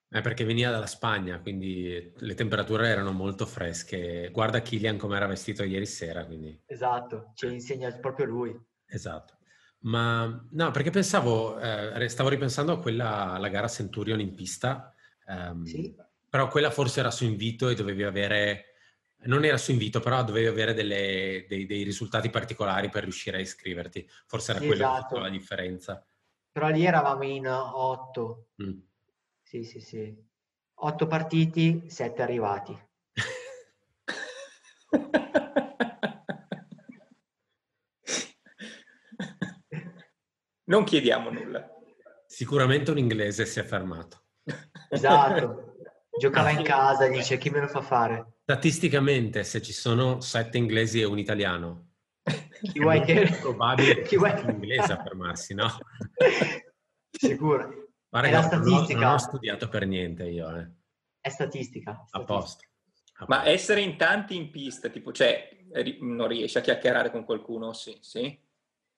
È perché veniva dalla Spagna, quindi le temperature erano molto fresche. Guarda Kilian come era vestito ieri sera, quindi... Esatto, ci insegna proprio lui. Esatto. Ma no, perché pensavo, eh, stavo ripensando a quella, alla gara Centurion in pista, um, sì. però quella forse era su invito e dovevi avere, non era su invito, però dovevi avere delle, dei, dei, risultati particolari per riuscire a iscriverti. Forse era sì, quella esatto. la differenza. Però lì eravamo in otto. Mm. Sì, sì, sì. Otto partiti, sette arrivati. non chiediamo nulla. Sicuramente un inglese si è fermato. Esatto. Giocava in casa, dice chi me lo fa fare. Statisticamente, se ci sono sette inglesi e un italiano, chi vuoi che... è probabile chi vuoi... un inglese a fermarsi, no? Sicuro. Ma ragazzi, non, ho, non ho studiato per niente io. Eh. È statistica. statistica. A posto. Ma essere in tanti in pista, tipo, cioè, non riesci a chiacchierare con qualcuno? Sì, sì.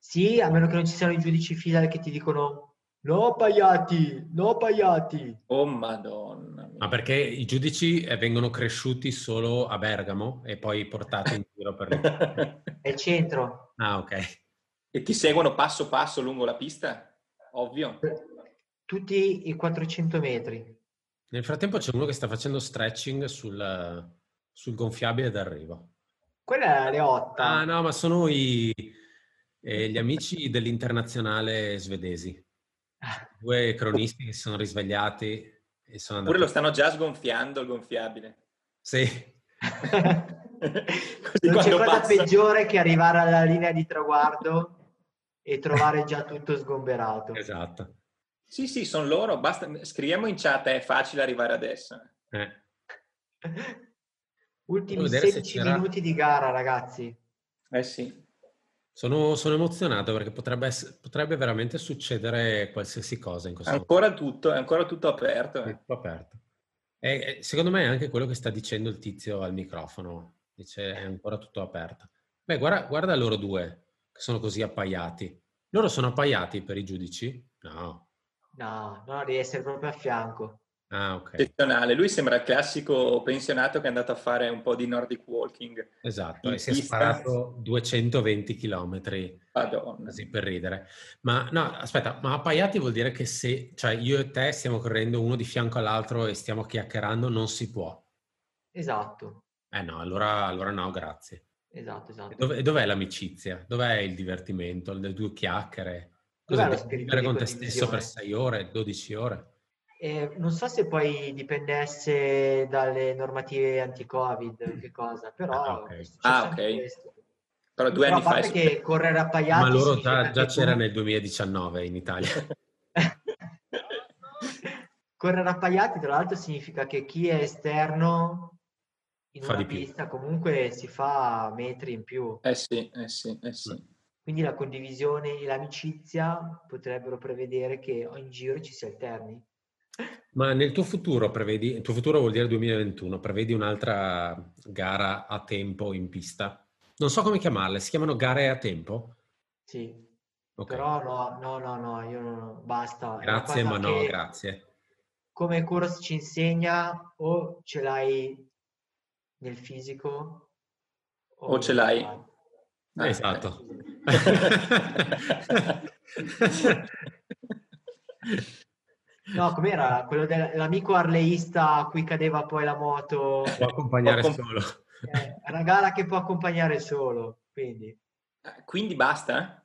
Sì, a meno che non ci siano i giudici fidali che ti dicono no paiati, no paiati. Oh madonna. Ma perché i giudici eh, vengono cresciuti solo a Bergamo e poi portati in giro per l'Italia? È il centro. Ah, ok. E ti seguono passo passo lungo la pista? Ovvio tutti i 400 metri. Nel frattempo c'è uno che sta facendo stretching sul, sul gonfiabile d'arrivo. Quella è le 8. Ah no, ma sono i, eh, gli amici dell'internazionale svedesi. Ah. Due cronisti che si sono risvegliati e sono andati... Oppure lo stanno già sgonfiando il gonfiabile. Sì. non c'è cosa passa... peggiore che arrivare alla linea di traguardo e trovare già tutto sgomberato. Esatto. Sì, sì, sono loro. Basta, scriviamo in chat, è facile arrivare adesso. Eh. Ultimi 16 minuti di gara, ragazzi. Eh sì. Sono, sono emozionato perché potrebbe, essere, potrebbe, veramente succedere qualsiasi cosa in questo ancora momento. Tutto, è ancora tutto aperto. È tutto aperto. E, secondo me è anche quello che sta dicendo il tizio al microfono. Dice è ancora tutto aperto. Beh, guarda, guarda loro due che sono così appaiati. Loro sono appaiati per i giudici? No. No, no, devi essere proprio a fianco. Ah, ok. Eccezionale. Lui sembra il classico pensionato che è andato a fare un po' di Nordic walking. Esatto, e si è sparato 220 km. Madonna. Così per ridere. Ma no, aspetta, ma appaiati vuol dire che se, cioè io e te stiamo correndo uno di fianco all'altro e stiamo chiacchierando, non si può. Esatto. Eh no, allora, allora no, grazie. Esatto, esatto. Dov- dov'è l'amicizia? Dov'è il divertimento? Le due chiacchiere? Cosa devi con te stesso per 6 ore, 12 ore? Eh, non so se poi dipendesse dalle normative anti-Covid, che cosa, però... Ah, ok. Ah, okay. Però due però anni fa... che correre appaiati... Ma loro già, già c'era tu... nel 2019 in Italia. correre appaiati, tra l'altro, significa che chi è esterno in fa una pista più. comunque si fa metri in più. Eh sì, eh sì, eh sì. Quindi la condivisione e l'amicizia potrebbero prevedere che in giro ci si alterni. Ma nel tuo futuro prevedi, il tuo futuro vuol dire 2021, prevedi un'altra gara a tempo in pista? Non so come chiamarle, si chiamano gare a tempo? Sì, okay. però no, no, no, no, io non, basta. Grazie, ma no, grazie. Come Kuros ci insegna, o ce l'hai nel fisico, o, o ce l'hai Ah, esatto. No, com'era? Quello dell'amico arleista a cui cadeva poi la moto. Può accompagnare può solo. Eh, è una gara che può accompagnare solo, quindi. Eh, quindi basta?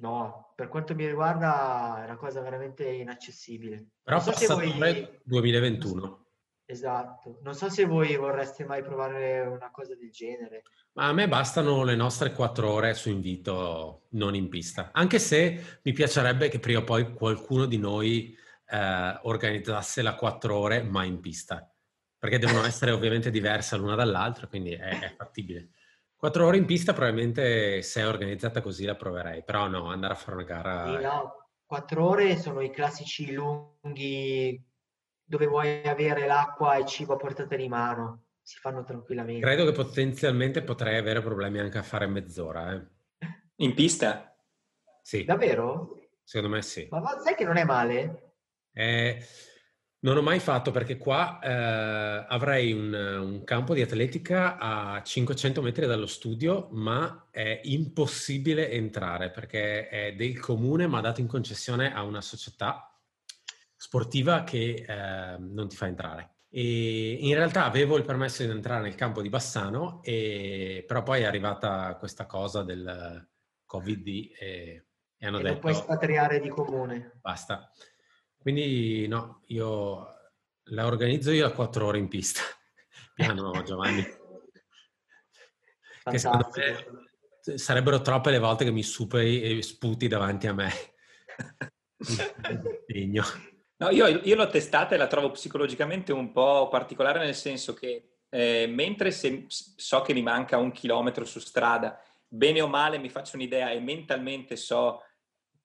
No, per quanto mi riguarda è una cosa veramente inaccessibile. Però non so se voi... 2021. Esatto, non so se voi vorreste mai provare una cosa del genere. Ma a me bastano le nostre quattro ore su invito, non in pista. Anche se mi piacerebbe che prima o poi qualcuno di noi eh, organizzasse la quattro ore, ma in pista. Perché devono essere ovviamente diverse l'una dall'altra, quindi è, è fattibile. Quattro ore in pista probabilmente se è organizzata così la proverei, però no, andare a fare una gara... Sì, no, quattro ore sono i classici lunghi dove vuoi avere l'acqua e il cibo a portata di mano, si fanno tranquillamente. Credo che potenzialmente potrei avere problemi anche a fare mezz'ora. Eh. In pista? Sì. Davvero? Secondo me sì. Ma sai che non è male? Eh, non ho mai fatto perché qua eh, avrei un, un, campo di atletica a 500 metri dallo studio, ma è impossibile entrare perché è del comune, ma dato in concessione a una società sportiva che eh, non ti fa entrare. E in realtà avevo il permesso di entrare nel campo di Bassano, e, però poi è arrivata questa cosa del Covid e, e hanno e detto... Non puoi spatriare di comune. Basta. Quindi no, io la organizzo io a quattro ore in pista. Piano Giovanni. che secondo me sarebbero troppe le volte che mi superi e sputi davanti a me. no, io, io, l'ho testata e la trovo psicologicamente un po' particolare nel senso che eh, mentre se, so che mi manca un chilometro su strada, bene o male mi faccio un'idea e mentalmente so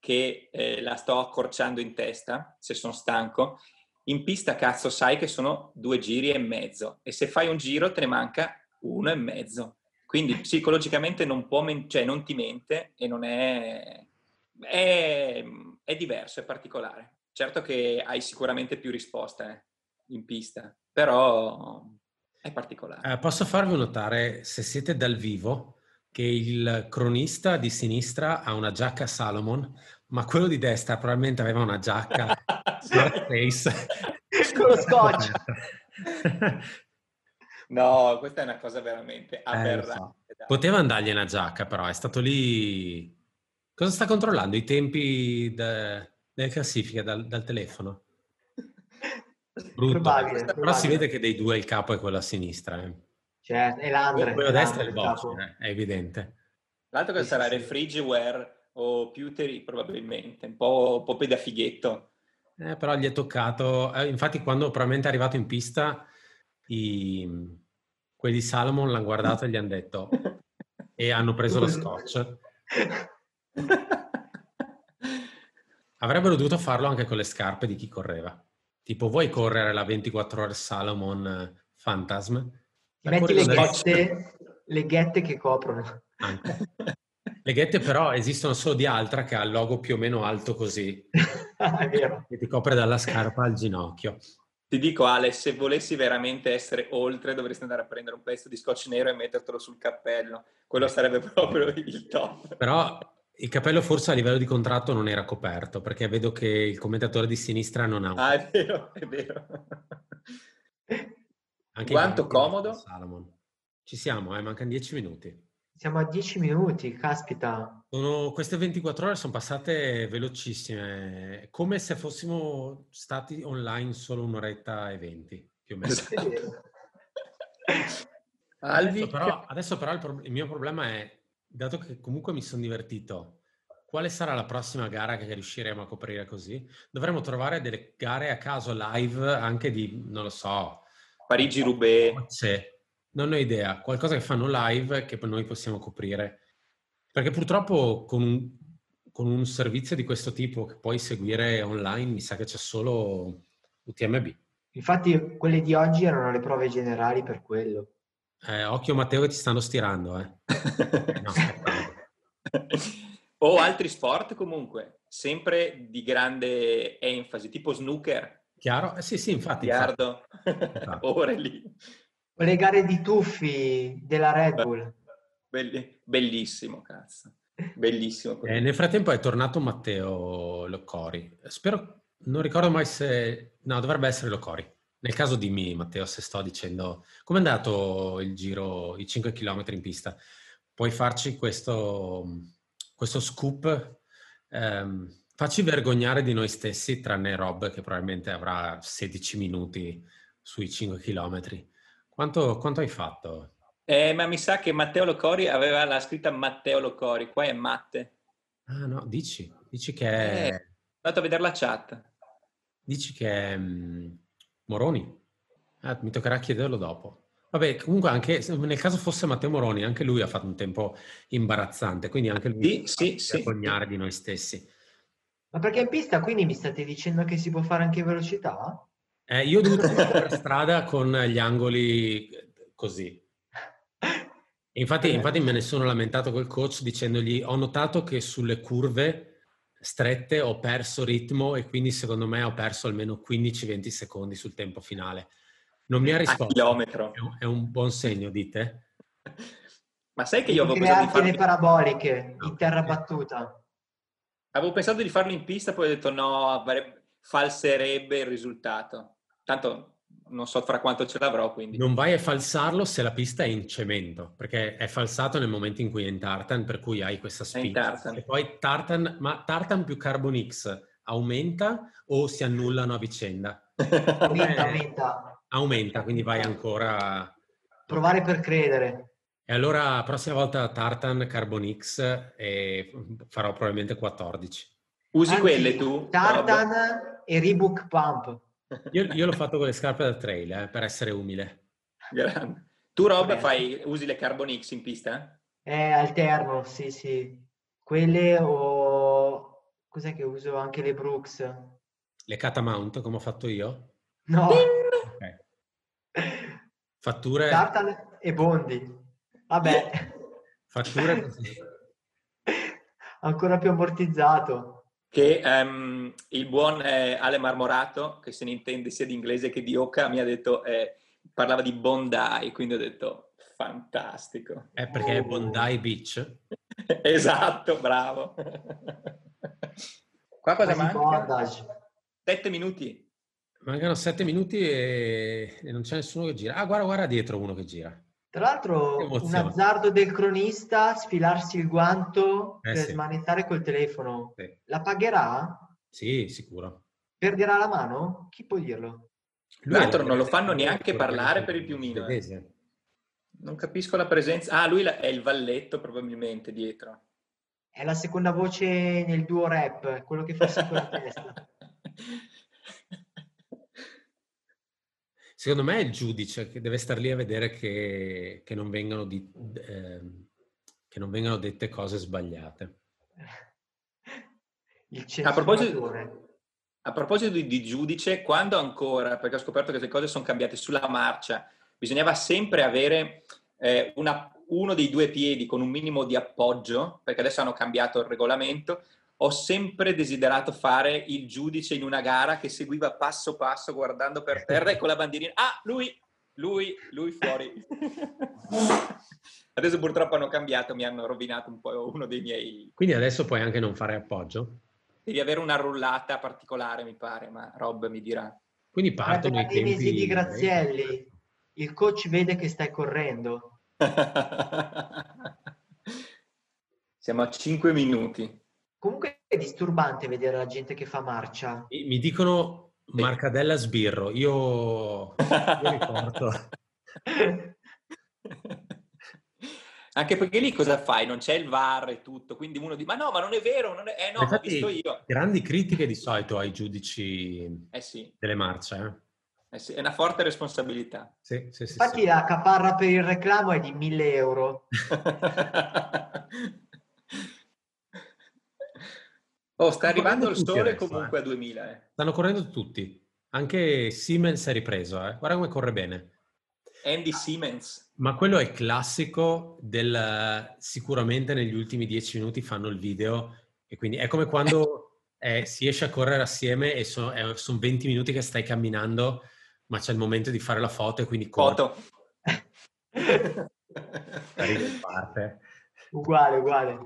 che eh, la sto accorciando in testa, se sono stanco, in pista cazzo sai che sono due giri e mezzo e se fai un giro te ne manca uno e mezzo. Quindi psicologicamente non, può men- cioè non ti mente e non è... è... è diverso, è particolare. Certo che hai sicuramente più risposte eh, in pista, però è particolare. Eh, posso farvi notare, se siete dal vivo, che il cronista di sinistra ha una giacca Salomon, ma quello di destra probabilmente aveva una giacca Smart Face. Con lo scotch. no, questa è una cosa veramente eh, aberrante. So. Poteva andargli una giacca, però è stato lì... Cosa sta controllando? I tempi de... delle classifiche dal, dal telefono? Brutto. Probabile, Però probabile. si vede che dei due il capo è quello a sinistra. Eh. Cioè, è l'Andre. Quello a destra è il box, eh, è evidente. L'altro che sì, sarà sì. refrigerware o pewtery probabilmente, un po', un po' da fighetto. Eh, però gli è toccato, eh, infatti quando probabilmente è arrivato in pista, i, quelli di Salomon l'hanno guardato e gli hanno detto e hanno preso lo scotch. Avrebbero dovuto farlo anche con le scarpe di chi correva. Tipo, vuoi correre la 24 ore Salomon Phantasm? Metti le ghette, le ghette, che coprono. Anche. Le ghette però esistono solo di Altra che ha il logo più o meno alto così. È vero. Che ti copre dalla scarpa al ginocchio. Ti dico Ale, se volessi veramente essere oltre dovresti andare a prendere un pezzo di scotch nero e mettertelo sul cappello. Quello sarebbe proprio il top. Però il cappello forse a livello di contratto non era coperto perché vedo che il commentatore di sinistra non ha. Ah, è vero, è vero. Anche Quanto comodo? Salomon. Ci siamo, eh, mancano dieci minuti. Siamo a dieci minuti, caspita. Sono, queste 24 ore sono passate velocissime, come se fossimo stati online solo un'oretta e venti, più o meno. adesso però, adesso però il, pro- il mio problema è, dato che comunque mi sono divertito, quale sarà la prossima gara che riusciremo a coprire così? Dovremmo trovare delle gare a caso live anche di, non lo so, Parigi-Roubaix. Non ho idea. Qualcosa che fanno live che noi possiamo coprire. Perché purtroppo con un, con un servizio di questo tipo che puoi seguire online mi sa che c'è solo UTMB. Infatti quelle di oggi erano le prove generali per quello. Eh, occhio Matteo che ti stanno stirando. Eh. no, o altri sport comunque, sempre di grande enfasi, tipo snooker. Chiaro? Eh, sì, sì, infatti. Biliardo, ore lì. Le gare di tuffi della Red Bull. Belli, bellissimo, cazzo. Bellissimo. Eh, nel frattempo è tornato Matteo Locori. Spero, non ricordo mai se... No, dovrebbe essere Locori. Nel caso dimmi, Matteo, se sto dicendo... Com'è andato il giro, i 5 km in pista? Puoi farci questo, questo scoop? Um, facci vergognare di noi stessi, tranne Rob, che probabilmente avrà 16 minuti sui 5 km. Quanto, quanto hai fatto? Eh, ma mi sa che Matteo Locori aveva la scritta Matteo Locori, qua è Matte. Ah no, dici, dici che è... Eh, andato a vedere la chat. Dici che è um, Moroni? Ah, mi toccherà chiederlo dopo. Vabbè, comunque anche nel caso fosse Matteo Moroni, anche lui ha fatto un tempo imbarazzante, quindi anche lui sì, sì, vergognare sì. di noi stessi. Ma perché in pista quindi mi state dicendo che si può fare anche velocità? Eh, io ho dovuto fare la strada con gli angoli così, Infatti, infatti, me ne sono lamentato col coach dicendogli ho notato che sulle curve strette ho perso ritmo e quindi secondo me ho perso almeno 15-20 secondi sul tempo finale. Non mi ha risposto. Chilometro. È un buon segno, dite? Ma sai che io avevo pensato di farlo... le paraboliche in terra battuta. Avevo pensato di farlo in pista, poi ho detto no, falserebbe il risultato. Tanto non so fra quanto ce l'avrò. Quindi. Non vai a falsarlo se la pista è in cemento, perché è falsato nel momento in cui è in tartan, per cui hai questa spinta. E poi tartan, ma tartan più Carbon X aumenta o si annullano a vicenda? aumenta, aumenta. Aumenta, quindi vai ancora... Provare per credere. E allora la prossima volta Tartan Carbon X e farò probabilmente 14. Usi Anzi, quelle tu? Tartan Rob? e Reebok Pump. Io, io, l'ho fatto con le scarpe da trail, eh, per essere umile. Grande. Tu, Rob, fai, usi le Carbon X in pista? Eh, alterno, sì, sì. Quelle o... Cos'è che uso? Anche le Brooks. Le Catamount, come ho fatto io? No. Okay. Fatture... Tartan e Bondi. Vabbè. Fatture così. Ancora più ammortizzato che um, il buon eh, Ale Marmorato, che se ne intende sia di inglese che di Oca, mi ha detto, eh, parlava di Bondi, quindi ho detto, fantastico. È perché è Bondi Beach? esatto, bravo. Qua cosa manca? Bondage. Sette minuti. Mancano sette minuti e... e non c'è nessuno che gira. Ah, guarda, guarda dietro uno che gira. Tra l'altro, un azzardo del cronista, sfilarsi il guanto eh, per sì. smanettare col telefono. Sì. La pagherà? Sì, sicuro. Perderà la mano? Chi può dirlo? Lui L'altro non lo fanno neanche parlare per il piumino. Eh. Non capisco la presenza. Ah, lui è il valletto probabilmente dietro. È la seconda voce nel duo rap, quello che fa sempre la testa. Secondo me è il giudice che deve star lì a vedere che, che, non, vengano di, eh, che non vengano dette cose sbagliate. a proposito, a proposito di, di, giudice, quando ancora, perché ho scoperto che le cose sono cambiate sulla marcia, bisognava sempre avere eh, una, uno dei due piedi con un minimo di appoggio, perché adesso hanno cambiato il regolamento, ho sempre desiderato fare il giudice in una gara che seguiva passo passo guardando per terra e con la bandierina. Ah, lui, lui, lui fuori. adesso purtroppo hanno cambiato, mi hanno rovinato un po' uno dei miei... Quindi adesso puoi anche non fare appoggio? Devi avere una rullata particolare, mi pare, ma Rob mi dirà. Quindi partono i tempi... mesi di Grazielli. Il coach vede che stai correndo. Siamo a 5 minuti. Comunque è disturbante vedere la gente che fa marcia. Mi dicono Marcadella sbirro, io, io riporto. Anche perché lì cosa fai? Non c'è il VAR e tutto, quindi uno dice ma no, ma non è vero, non è... eh no, Infatti, ho visto io. Grandi critiche di solito ai giudici eh sì. delle marce. Eh? Eh sì, è una forte responsabilità. Sì, sì, Infatti la caparra per il reclamo è di 1000 euro. Oh, sta arrivando il sole adesso, comunque eh. a 2000. Eh. Stanno correndo tutti. Anche Siemens è ripreso, eh. guarda come corre bene. Andy Siemens. Ma quello è classico del sicuramente negli ultimi dieci minuti fanno il video e quindi è come quando eh, si esce a correre assieme e sono, eh, sono 20 minuti che stai camminando, ma c'è il momento di fare la foto e quindi Foto. Uguale, uguale.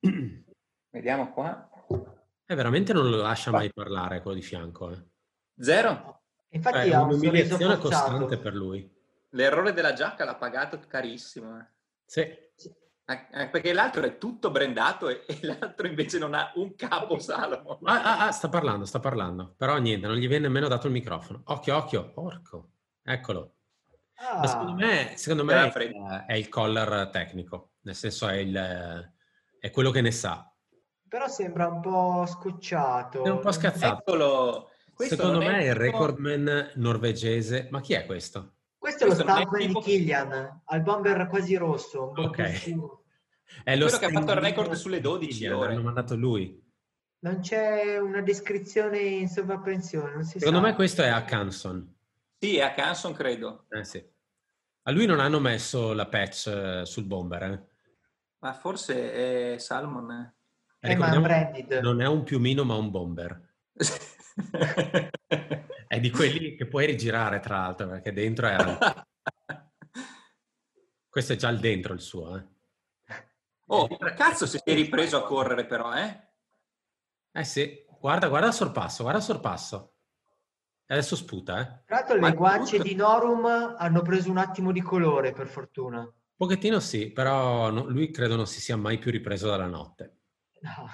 Vediamo qua. E eh, veramente non lo lascia mai parlare quello di fianco. Eh. Zero. Infatti è un'umiliazione costante per lui. L'errore della giacca l'ha pagato carissimo. Eh. Sì. Eh, eh, perché l'altro è tutto brandato e, e, l'altro invece non ha un capo Salomon. Ah, ah, ah, sta parlando, sta parlando. Però niente, non gli viene nemmeno dato il microfono. Occhio, occhio, porco. Eccolo. Ah, secondo me, secondo me è, è, il collar tecnico, nel senso è, il, è quello che ne sa. Però sembra un po' scocciato. È un po' scazzato. Eccolo. Questo secondo me è il recordman norvegese. Ma chi è questo? Questo, questo è lo stampo tipo... di Killian, al bomber quasi rosso. ok. È lo quello che ha fatto il record sulle 12 Killian, ore. L'hanno mandato lui. Non c'è una descrizione in sovrappensione. Secondo sa. me questo è a Canson. Sì, è a Canson, credo. Eh sì. A lui non hanno messo la patch eh, sul bomber, eh? Ma forse è Salmon. Eh. Eh, non è un piumino, ma un bomber. è di quelli che puoi rigirare, tra l'altro, perché dentro è... Questo è già il dentro il suo, eh. Oh, cazzo se si è ripreso a correre però, eh? Eh sì, guarda, guarda il sorpasso, guarda il sorpasso. E adesso sputa, eh. Tra l'altro le guance di Norum hanno preso un attimo di colore, per fortuna. Un pochettino sì, però no, lui credo non si sia mai più ripreso dalla notte. No.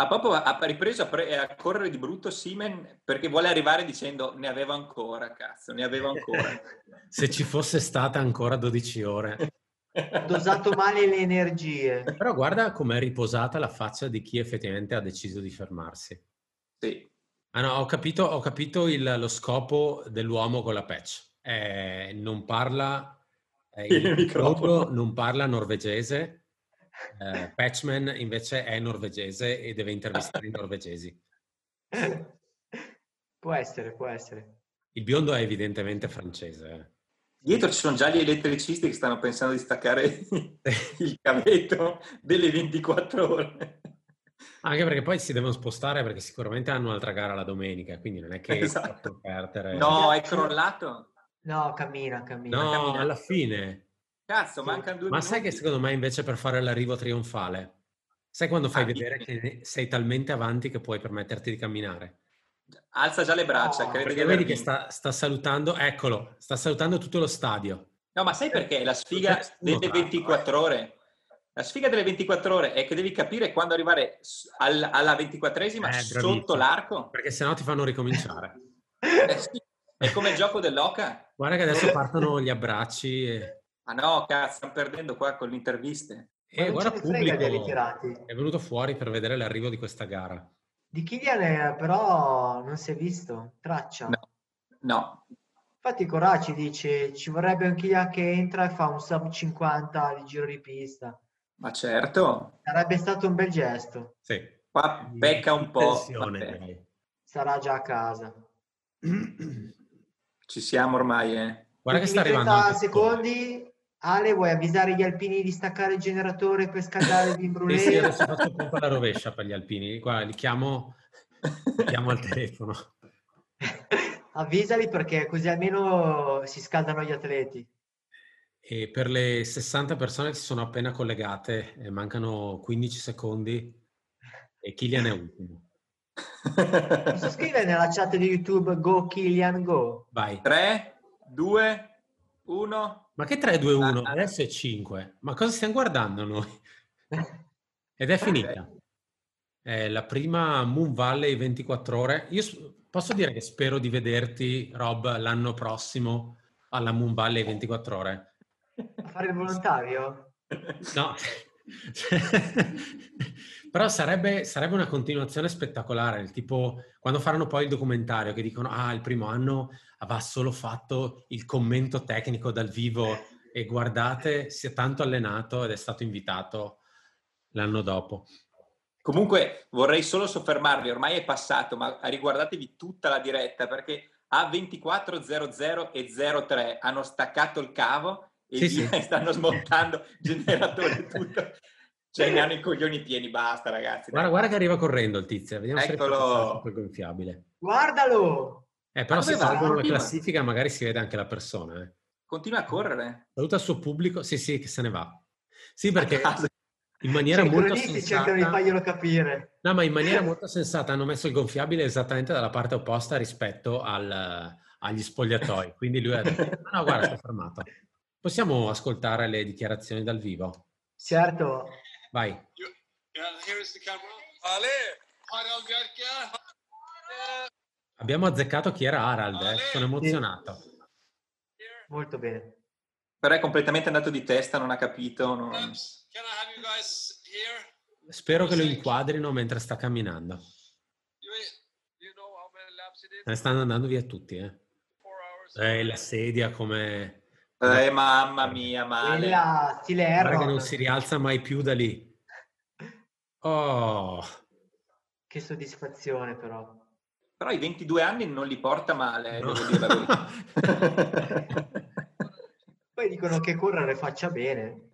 Ha proprio ha ripreso a, pre- a, correre di brutto Simen perché vuole arrivare dicendo ne avevo ancora, cazzo, ne avevo ancora. Se ci fosse stata ancora 12 ore. Ho dosato male le energie. Però guarda com'è riposata la faccia di chi effettivamente ha deciso di fermarsi. Sì. Ah no, ho capito, ho capito il, lo scopo dell'uomo con la patch. Eh, non parla eh, il, il microfono, non parla norvegese. Eh, Patchman invece è norvegese e deve intervistare i norvegesi. Può essere, può essere. Il biondo è evidentemente francese. Eh. Dietro ci sono già gli elettricisti che stanno pensando di staccare il cavetto delle 24 ore. Anche perché poi si devono spostare perché sicuramente hanno un'altra gara la domenica, quindi non è che esatto. perdere. No, è crollato. No, cammina, cammina. No, cammina. alla fine. Cazzo, mancano due Ma minuti. sai che secondo me invece per fare l'arrivo trionfale, sai quando fai ah, vedere che sei talmente avanti che puoi permetterti di camminare? Alza già le braccia, no, crede vedi che sta, sta, salutando, eccolo, sta salutando tutto lo stadio. No, ma sai perché? La sfiga delle 24 ore. La sfiga delle 24 ore è che devi capire quando arrivare al, alla 24esima eh, sotto l'arco. Perché sennò ti fanno ricominciare. eh sì, è come il gioco dell'oca. Guarda che adesso partono gli abbracci. E... Ma no, cazzo, stiamo perdendo qua con le interviste. E eh, guarda pubblico è venuto fuori per vedere l'arrivo di questa gara. Di Kylian però non si è visto traccia. No. no. Infatti Coraci dice ci vorrebbe un Kylian che entra e fa un sub 50 di giro di pista. Ma certo. Sarebbe stato un bel gesto. Sì. Qua becca un po'. Sarà già a casa. Ci siamo ormai, eh. Guarda che sta arrivando. 30 secondi. Ale, vuoi avvisare gli alpini di staccare il generatore per scaldare il brulé? sì, adesso faccio un po' alla rovescia per gli alpini. Qua li chiamo, li chiamo al telefono. Avvisali perché così almeno si scaldano gli atleti. E per le 60 persone che si sono appena collegate, eh, mancano 15 secondi e Kilian è ultimo. Posso scrivere nella chat di YouTube Go Kilian Go? Vai. 3, 2, 1. Ma che 3, 2, 1? Adesso è 5. Ma cosa stiamo guardando noi? Ed è finita. È la prima Moon Valley 24 ore. Io posso dire che spero di vederti, Rob, l'anno prossimo alla Moon Valley 24 ore. A fare il volontario? No. Però sarebbe, sarebbe, una continuazione spettacolare, il tipo quando faranno poi il documentario che dicono ah il primo anno aveva solo fatto il commento tecnico dal vivo e guardate si è tanto allenato ed è stato invitato l'anno dopo. Comunque vorrei solo soffermarvi, ormai è passato, ma riguardatevi tutta la diretta perché a 24.00 e 03 hanno staccato il cavo e sì, sì. stanno smontando generatore tutto. Cioè, ne hanno i coglioni pieni, basta, ragazzi. Guarda, guarda che arriva correndo il tizio. Vediamo Eccolo. se è gonfiabile. Guardalo! Eh, però se tolgono la classifica magari si vede anche la persona. Eh. Continua a correre. Saluta il suo pubblico. Sì, sì, che se ne va. Sì, perché in maniera cioè, molto sensata. cercano di farglielo capire. No, ma in maniera molto sensata hanno messo il gonfiabile esattamente dalla parte opposta rispetto al, agli spogliatoi. Quindi lui ha detto, no, no, guarda, sto fermato. Possiamo ascoltare le dichiarazioni dal vivo? Certo. Vai. Abbiamo azzeccato chi era Harald, eh? sono emozionato. Molto bene. Però è completamente andato di testa, non ha capito. Non... Spero che lo inquadrino mentre sta camminando. Ne stanno andando via tutti, eh. Eh, la sedia come... Eh, mamma mia, male. Quella stile Guarda che non si rialza mai più da lì. Oh. Che soddisfazione però. Però i 22 anni non li porta male, no. devo dire Poi dicono che correre faccia bene.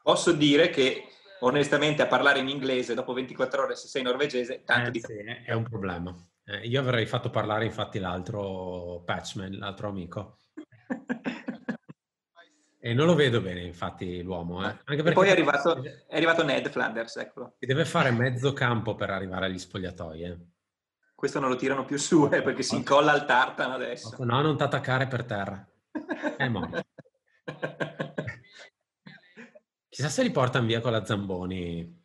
Posso dire che onestamente a parlare in inglese dopo 24 ore se sei norvegese, tanto eh, di... Sì, è un problema. Eh, io avrei fatto parlare infatti l'altro patchman, l'altro amico. e non lo vedo bene infatti l'uomo. Eh. Anche perché poi è arrivato, è arrivato, Ned Flanders, eccolo. Si deve fare mezzo campo per arrivare agli spogliatoi. Eh. Questo non lo tirano più su eh, perché si incolla al tartano adesso. No, non ti attaccare per terra. È morto. Chissà se li portano via con la Zamboni.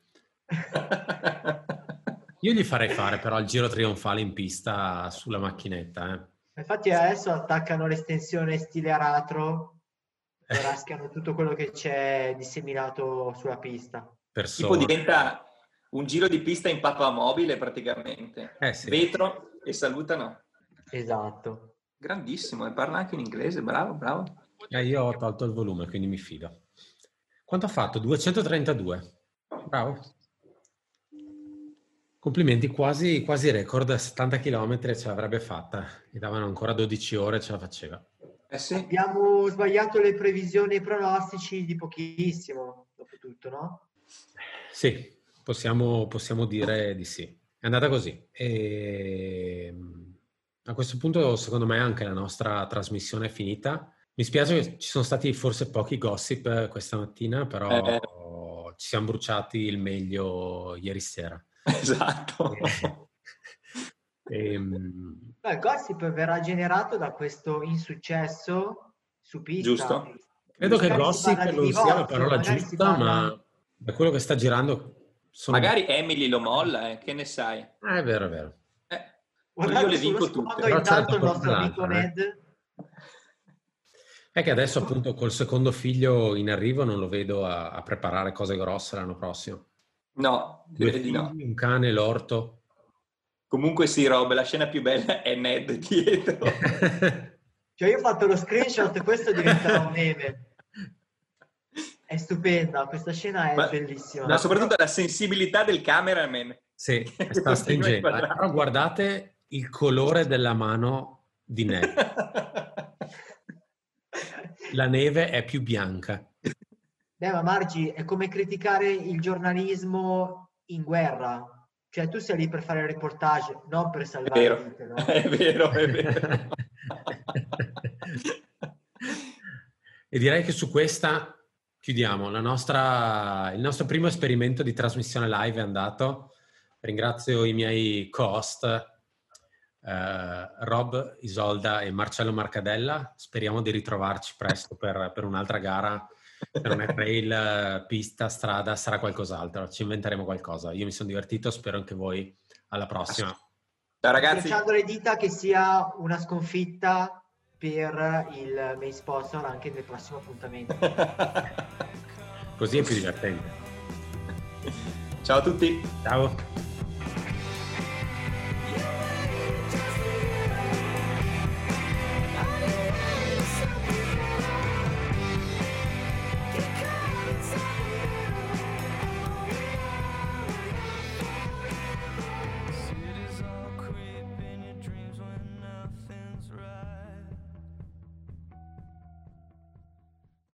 Io gli farei fare però il giro trionfale in pista sulla macchinetta. Eh. Infatti adesso attaccano l'estensione stile aratro raschiano tutto quello che c'è disseminato sulla pista. Persone. Tipo diventa un giro di pista in papamobile praticamente. Eh sì. Vetro e salutano. Esatto. Grandissimo, e parla anche in inglese, bravo, bravo. Eh, io ho tolto il volume, quindi mi fido. Quanto ha fatto? 232. Bravo. Complimenti, quasi, quasi record, 70 km ce l'avrebbe fatta. Gli davano ancora 12 ore, ce la faceva. Eh sì. Abbiamo sbagliato le previsioni e i pronostici di pochissimo, dopo tutto, no? Sì, possiamo, possiamo dire di sì. È andata così. E a questo punto, secondo me, anche la nostra trasmissione è finita. Mi spiace che ci sono stati forse pochi gossip questa mattina, però eh. ci siamo bruciati il meglio ieri sera. Esatto. E, ehm... Il gossip verrà generato da questo insuccesso su pista. Giusto. Credo che gossip non divorzio, sia la parola giusta, parla... ma da quello che sta girando... Sono... Magari Emily lo molla, eh? che ne sai? Ah, è vero, è vero. Eh, io le vinco tutte. Intanto il nostro amico eh. Ned... È che adesso appunto col secondo figlio in arrivo non lo vedo a, a preparare cose grosse l'anno prossimo. No, direi di no. Un cane, l'orto. Comunque sì, Rob, la scena più bella è Ned dietro. cioè io ho fatto lo screenshot e questo diventerà un meme. È stupenda, questa scena è Ma, bellissima. Ma soprattutto la sensibilità del cameraman. Sì, sta stringendo. Però guardate il colore della mano di Ned. la neve è più bianca. Beh, ma Margi, è come criticare il giornalismo in guerra. Cioè, tu sei lì per fare il reportage, non per salvare è vero, vite, no? È vero, è vero. e direi che su questa chiudiamo. Nostra, il nostro primo esperimento di trasmissione live è andato. Ringrazio i miei co-host eh, Rob, Isolda e Marcello Marcadella. Speriamo di ritrovarci presto per, per un'altra gara non è trail, pista, strada, sarà qualcos'altro. Ci inventeremo qualcosa. Io mi sono divertito, spero anche voi. Alla prossima. Ciao ragazzi. Facciamo le dita che sia una sconfitta per il main sponsor anche nel prossimo appuntamento. Così è più divertente. Ciao a tutti. Ciao.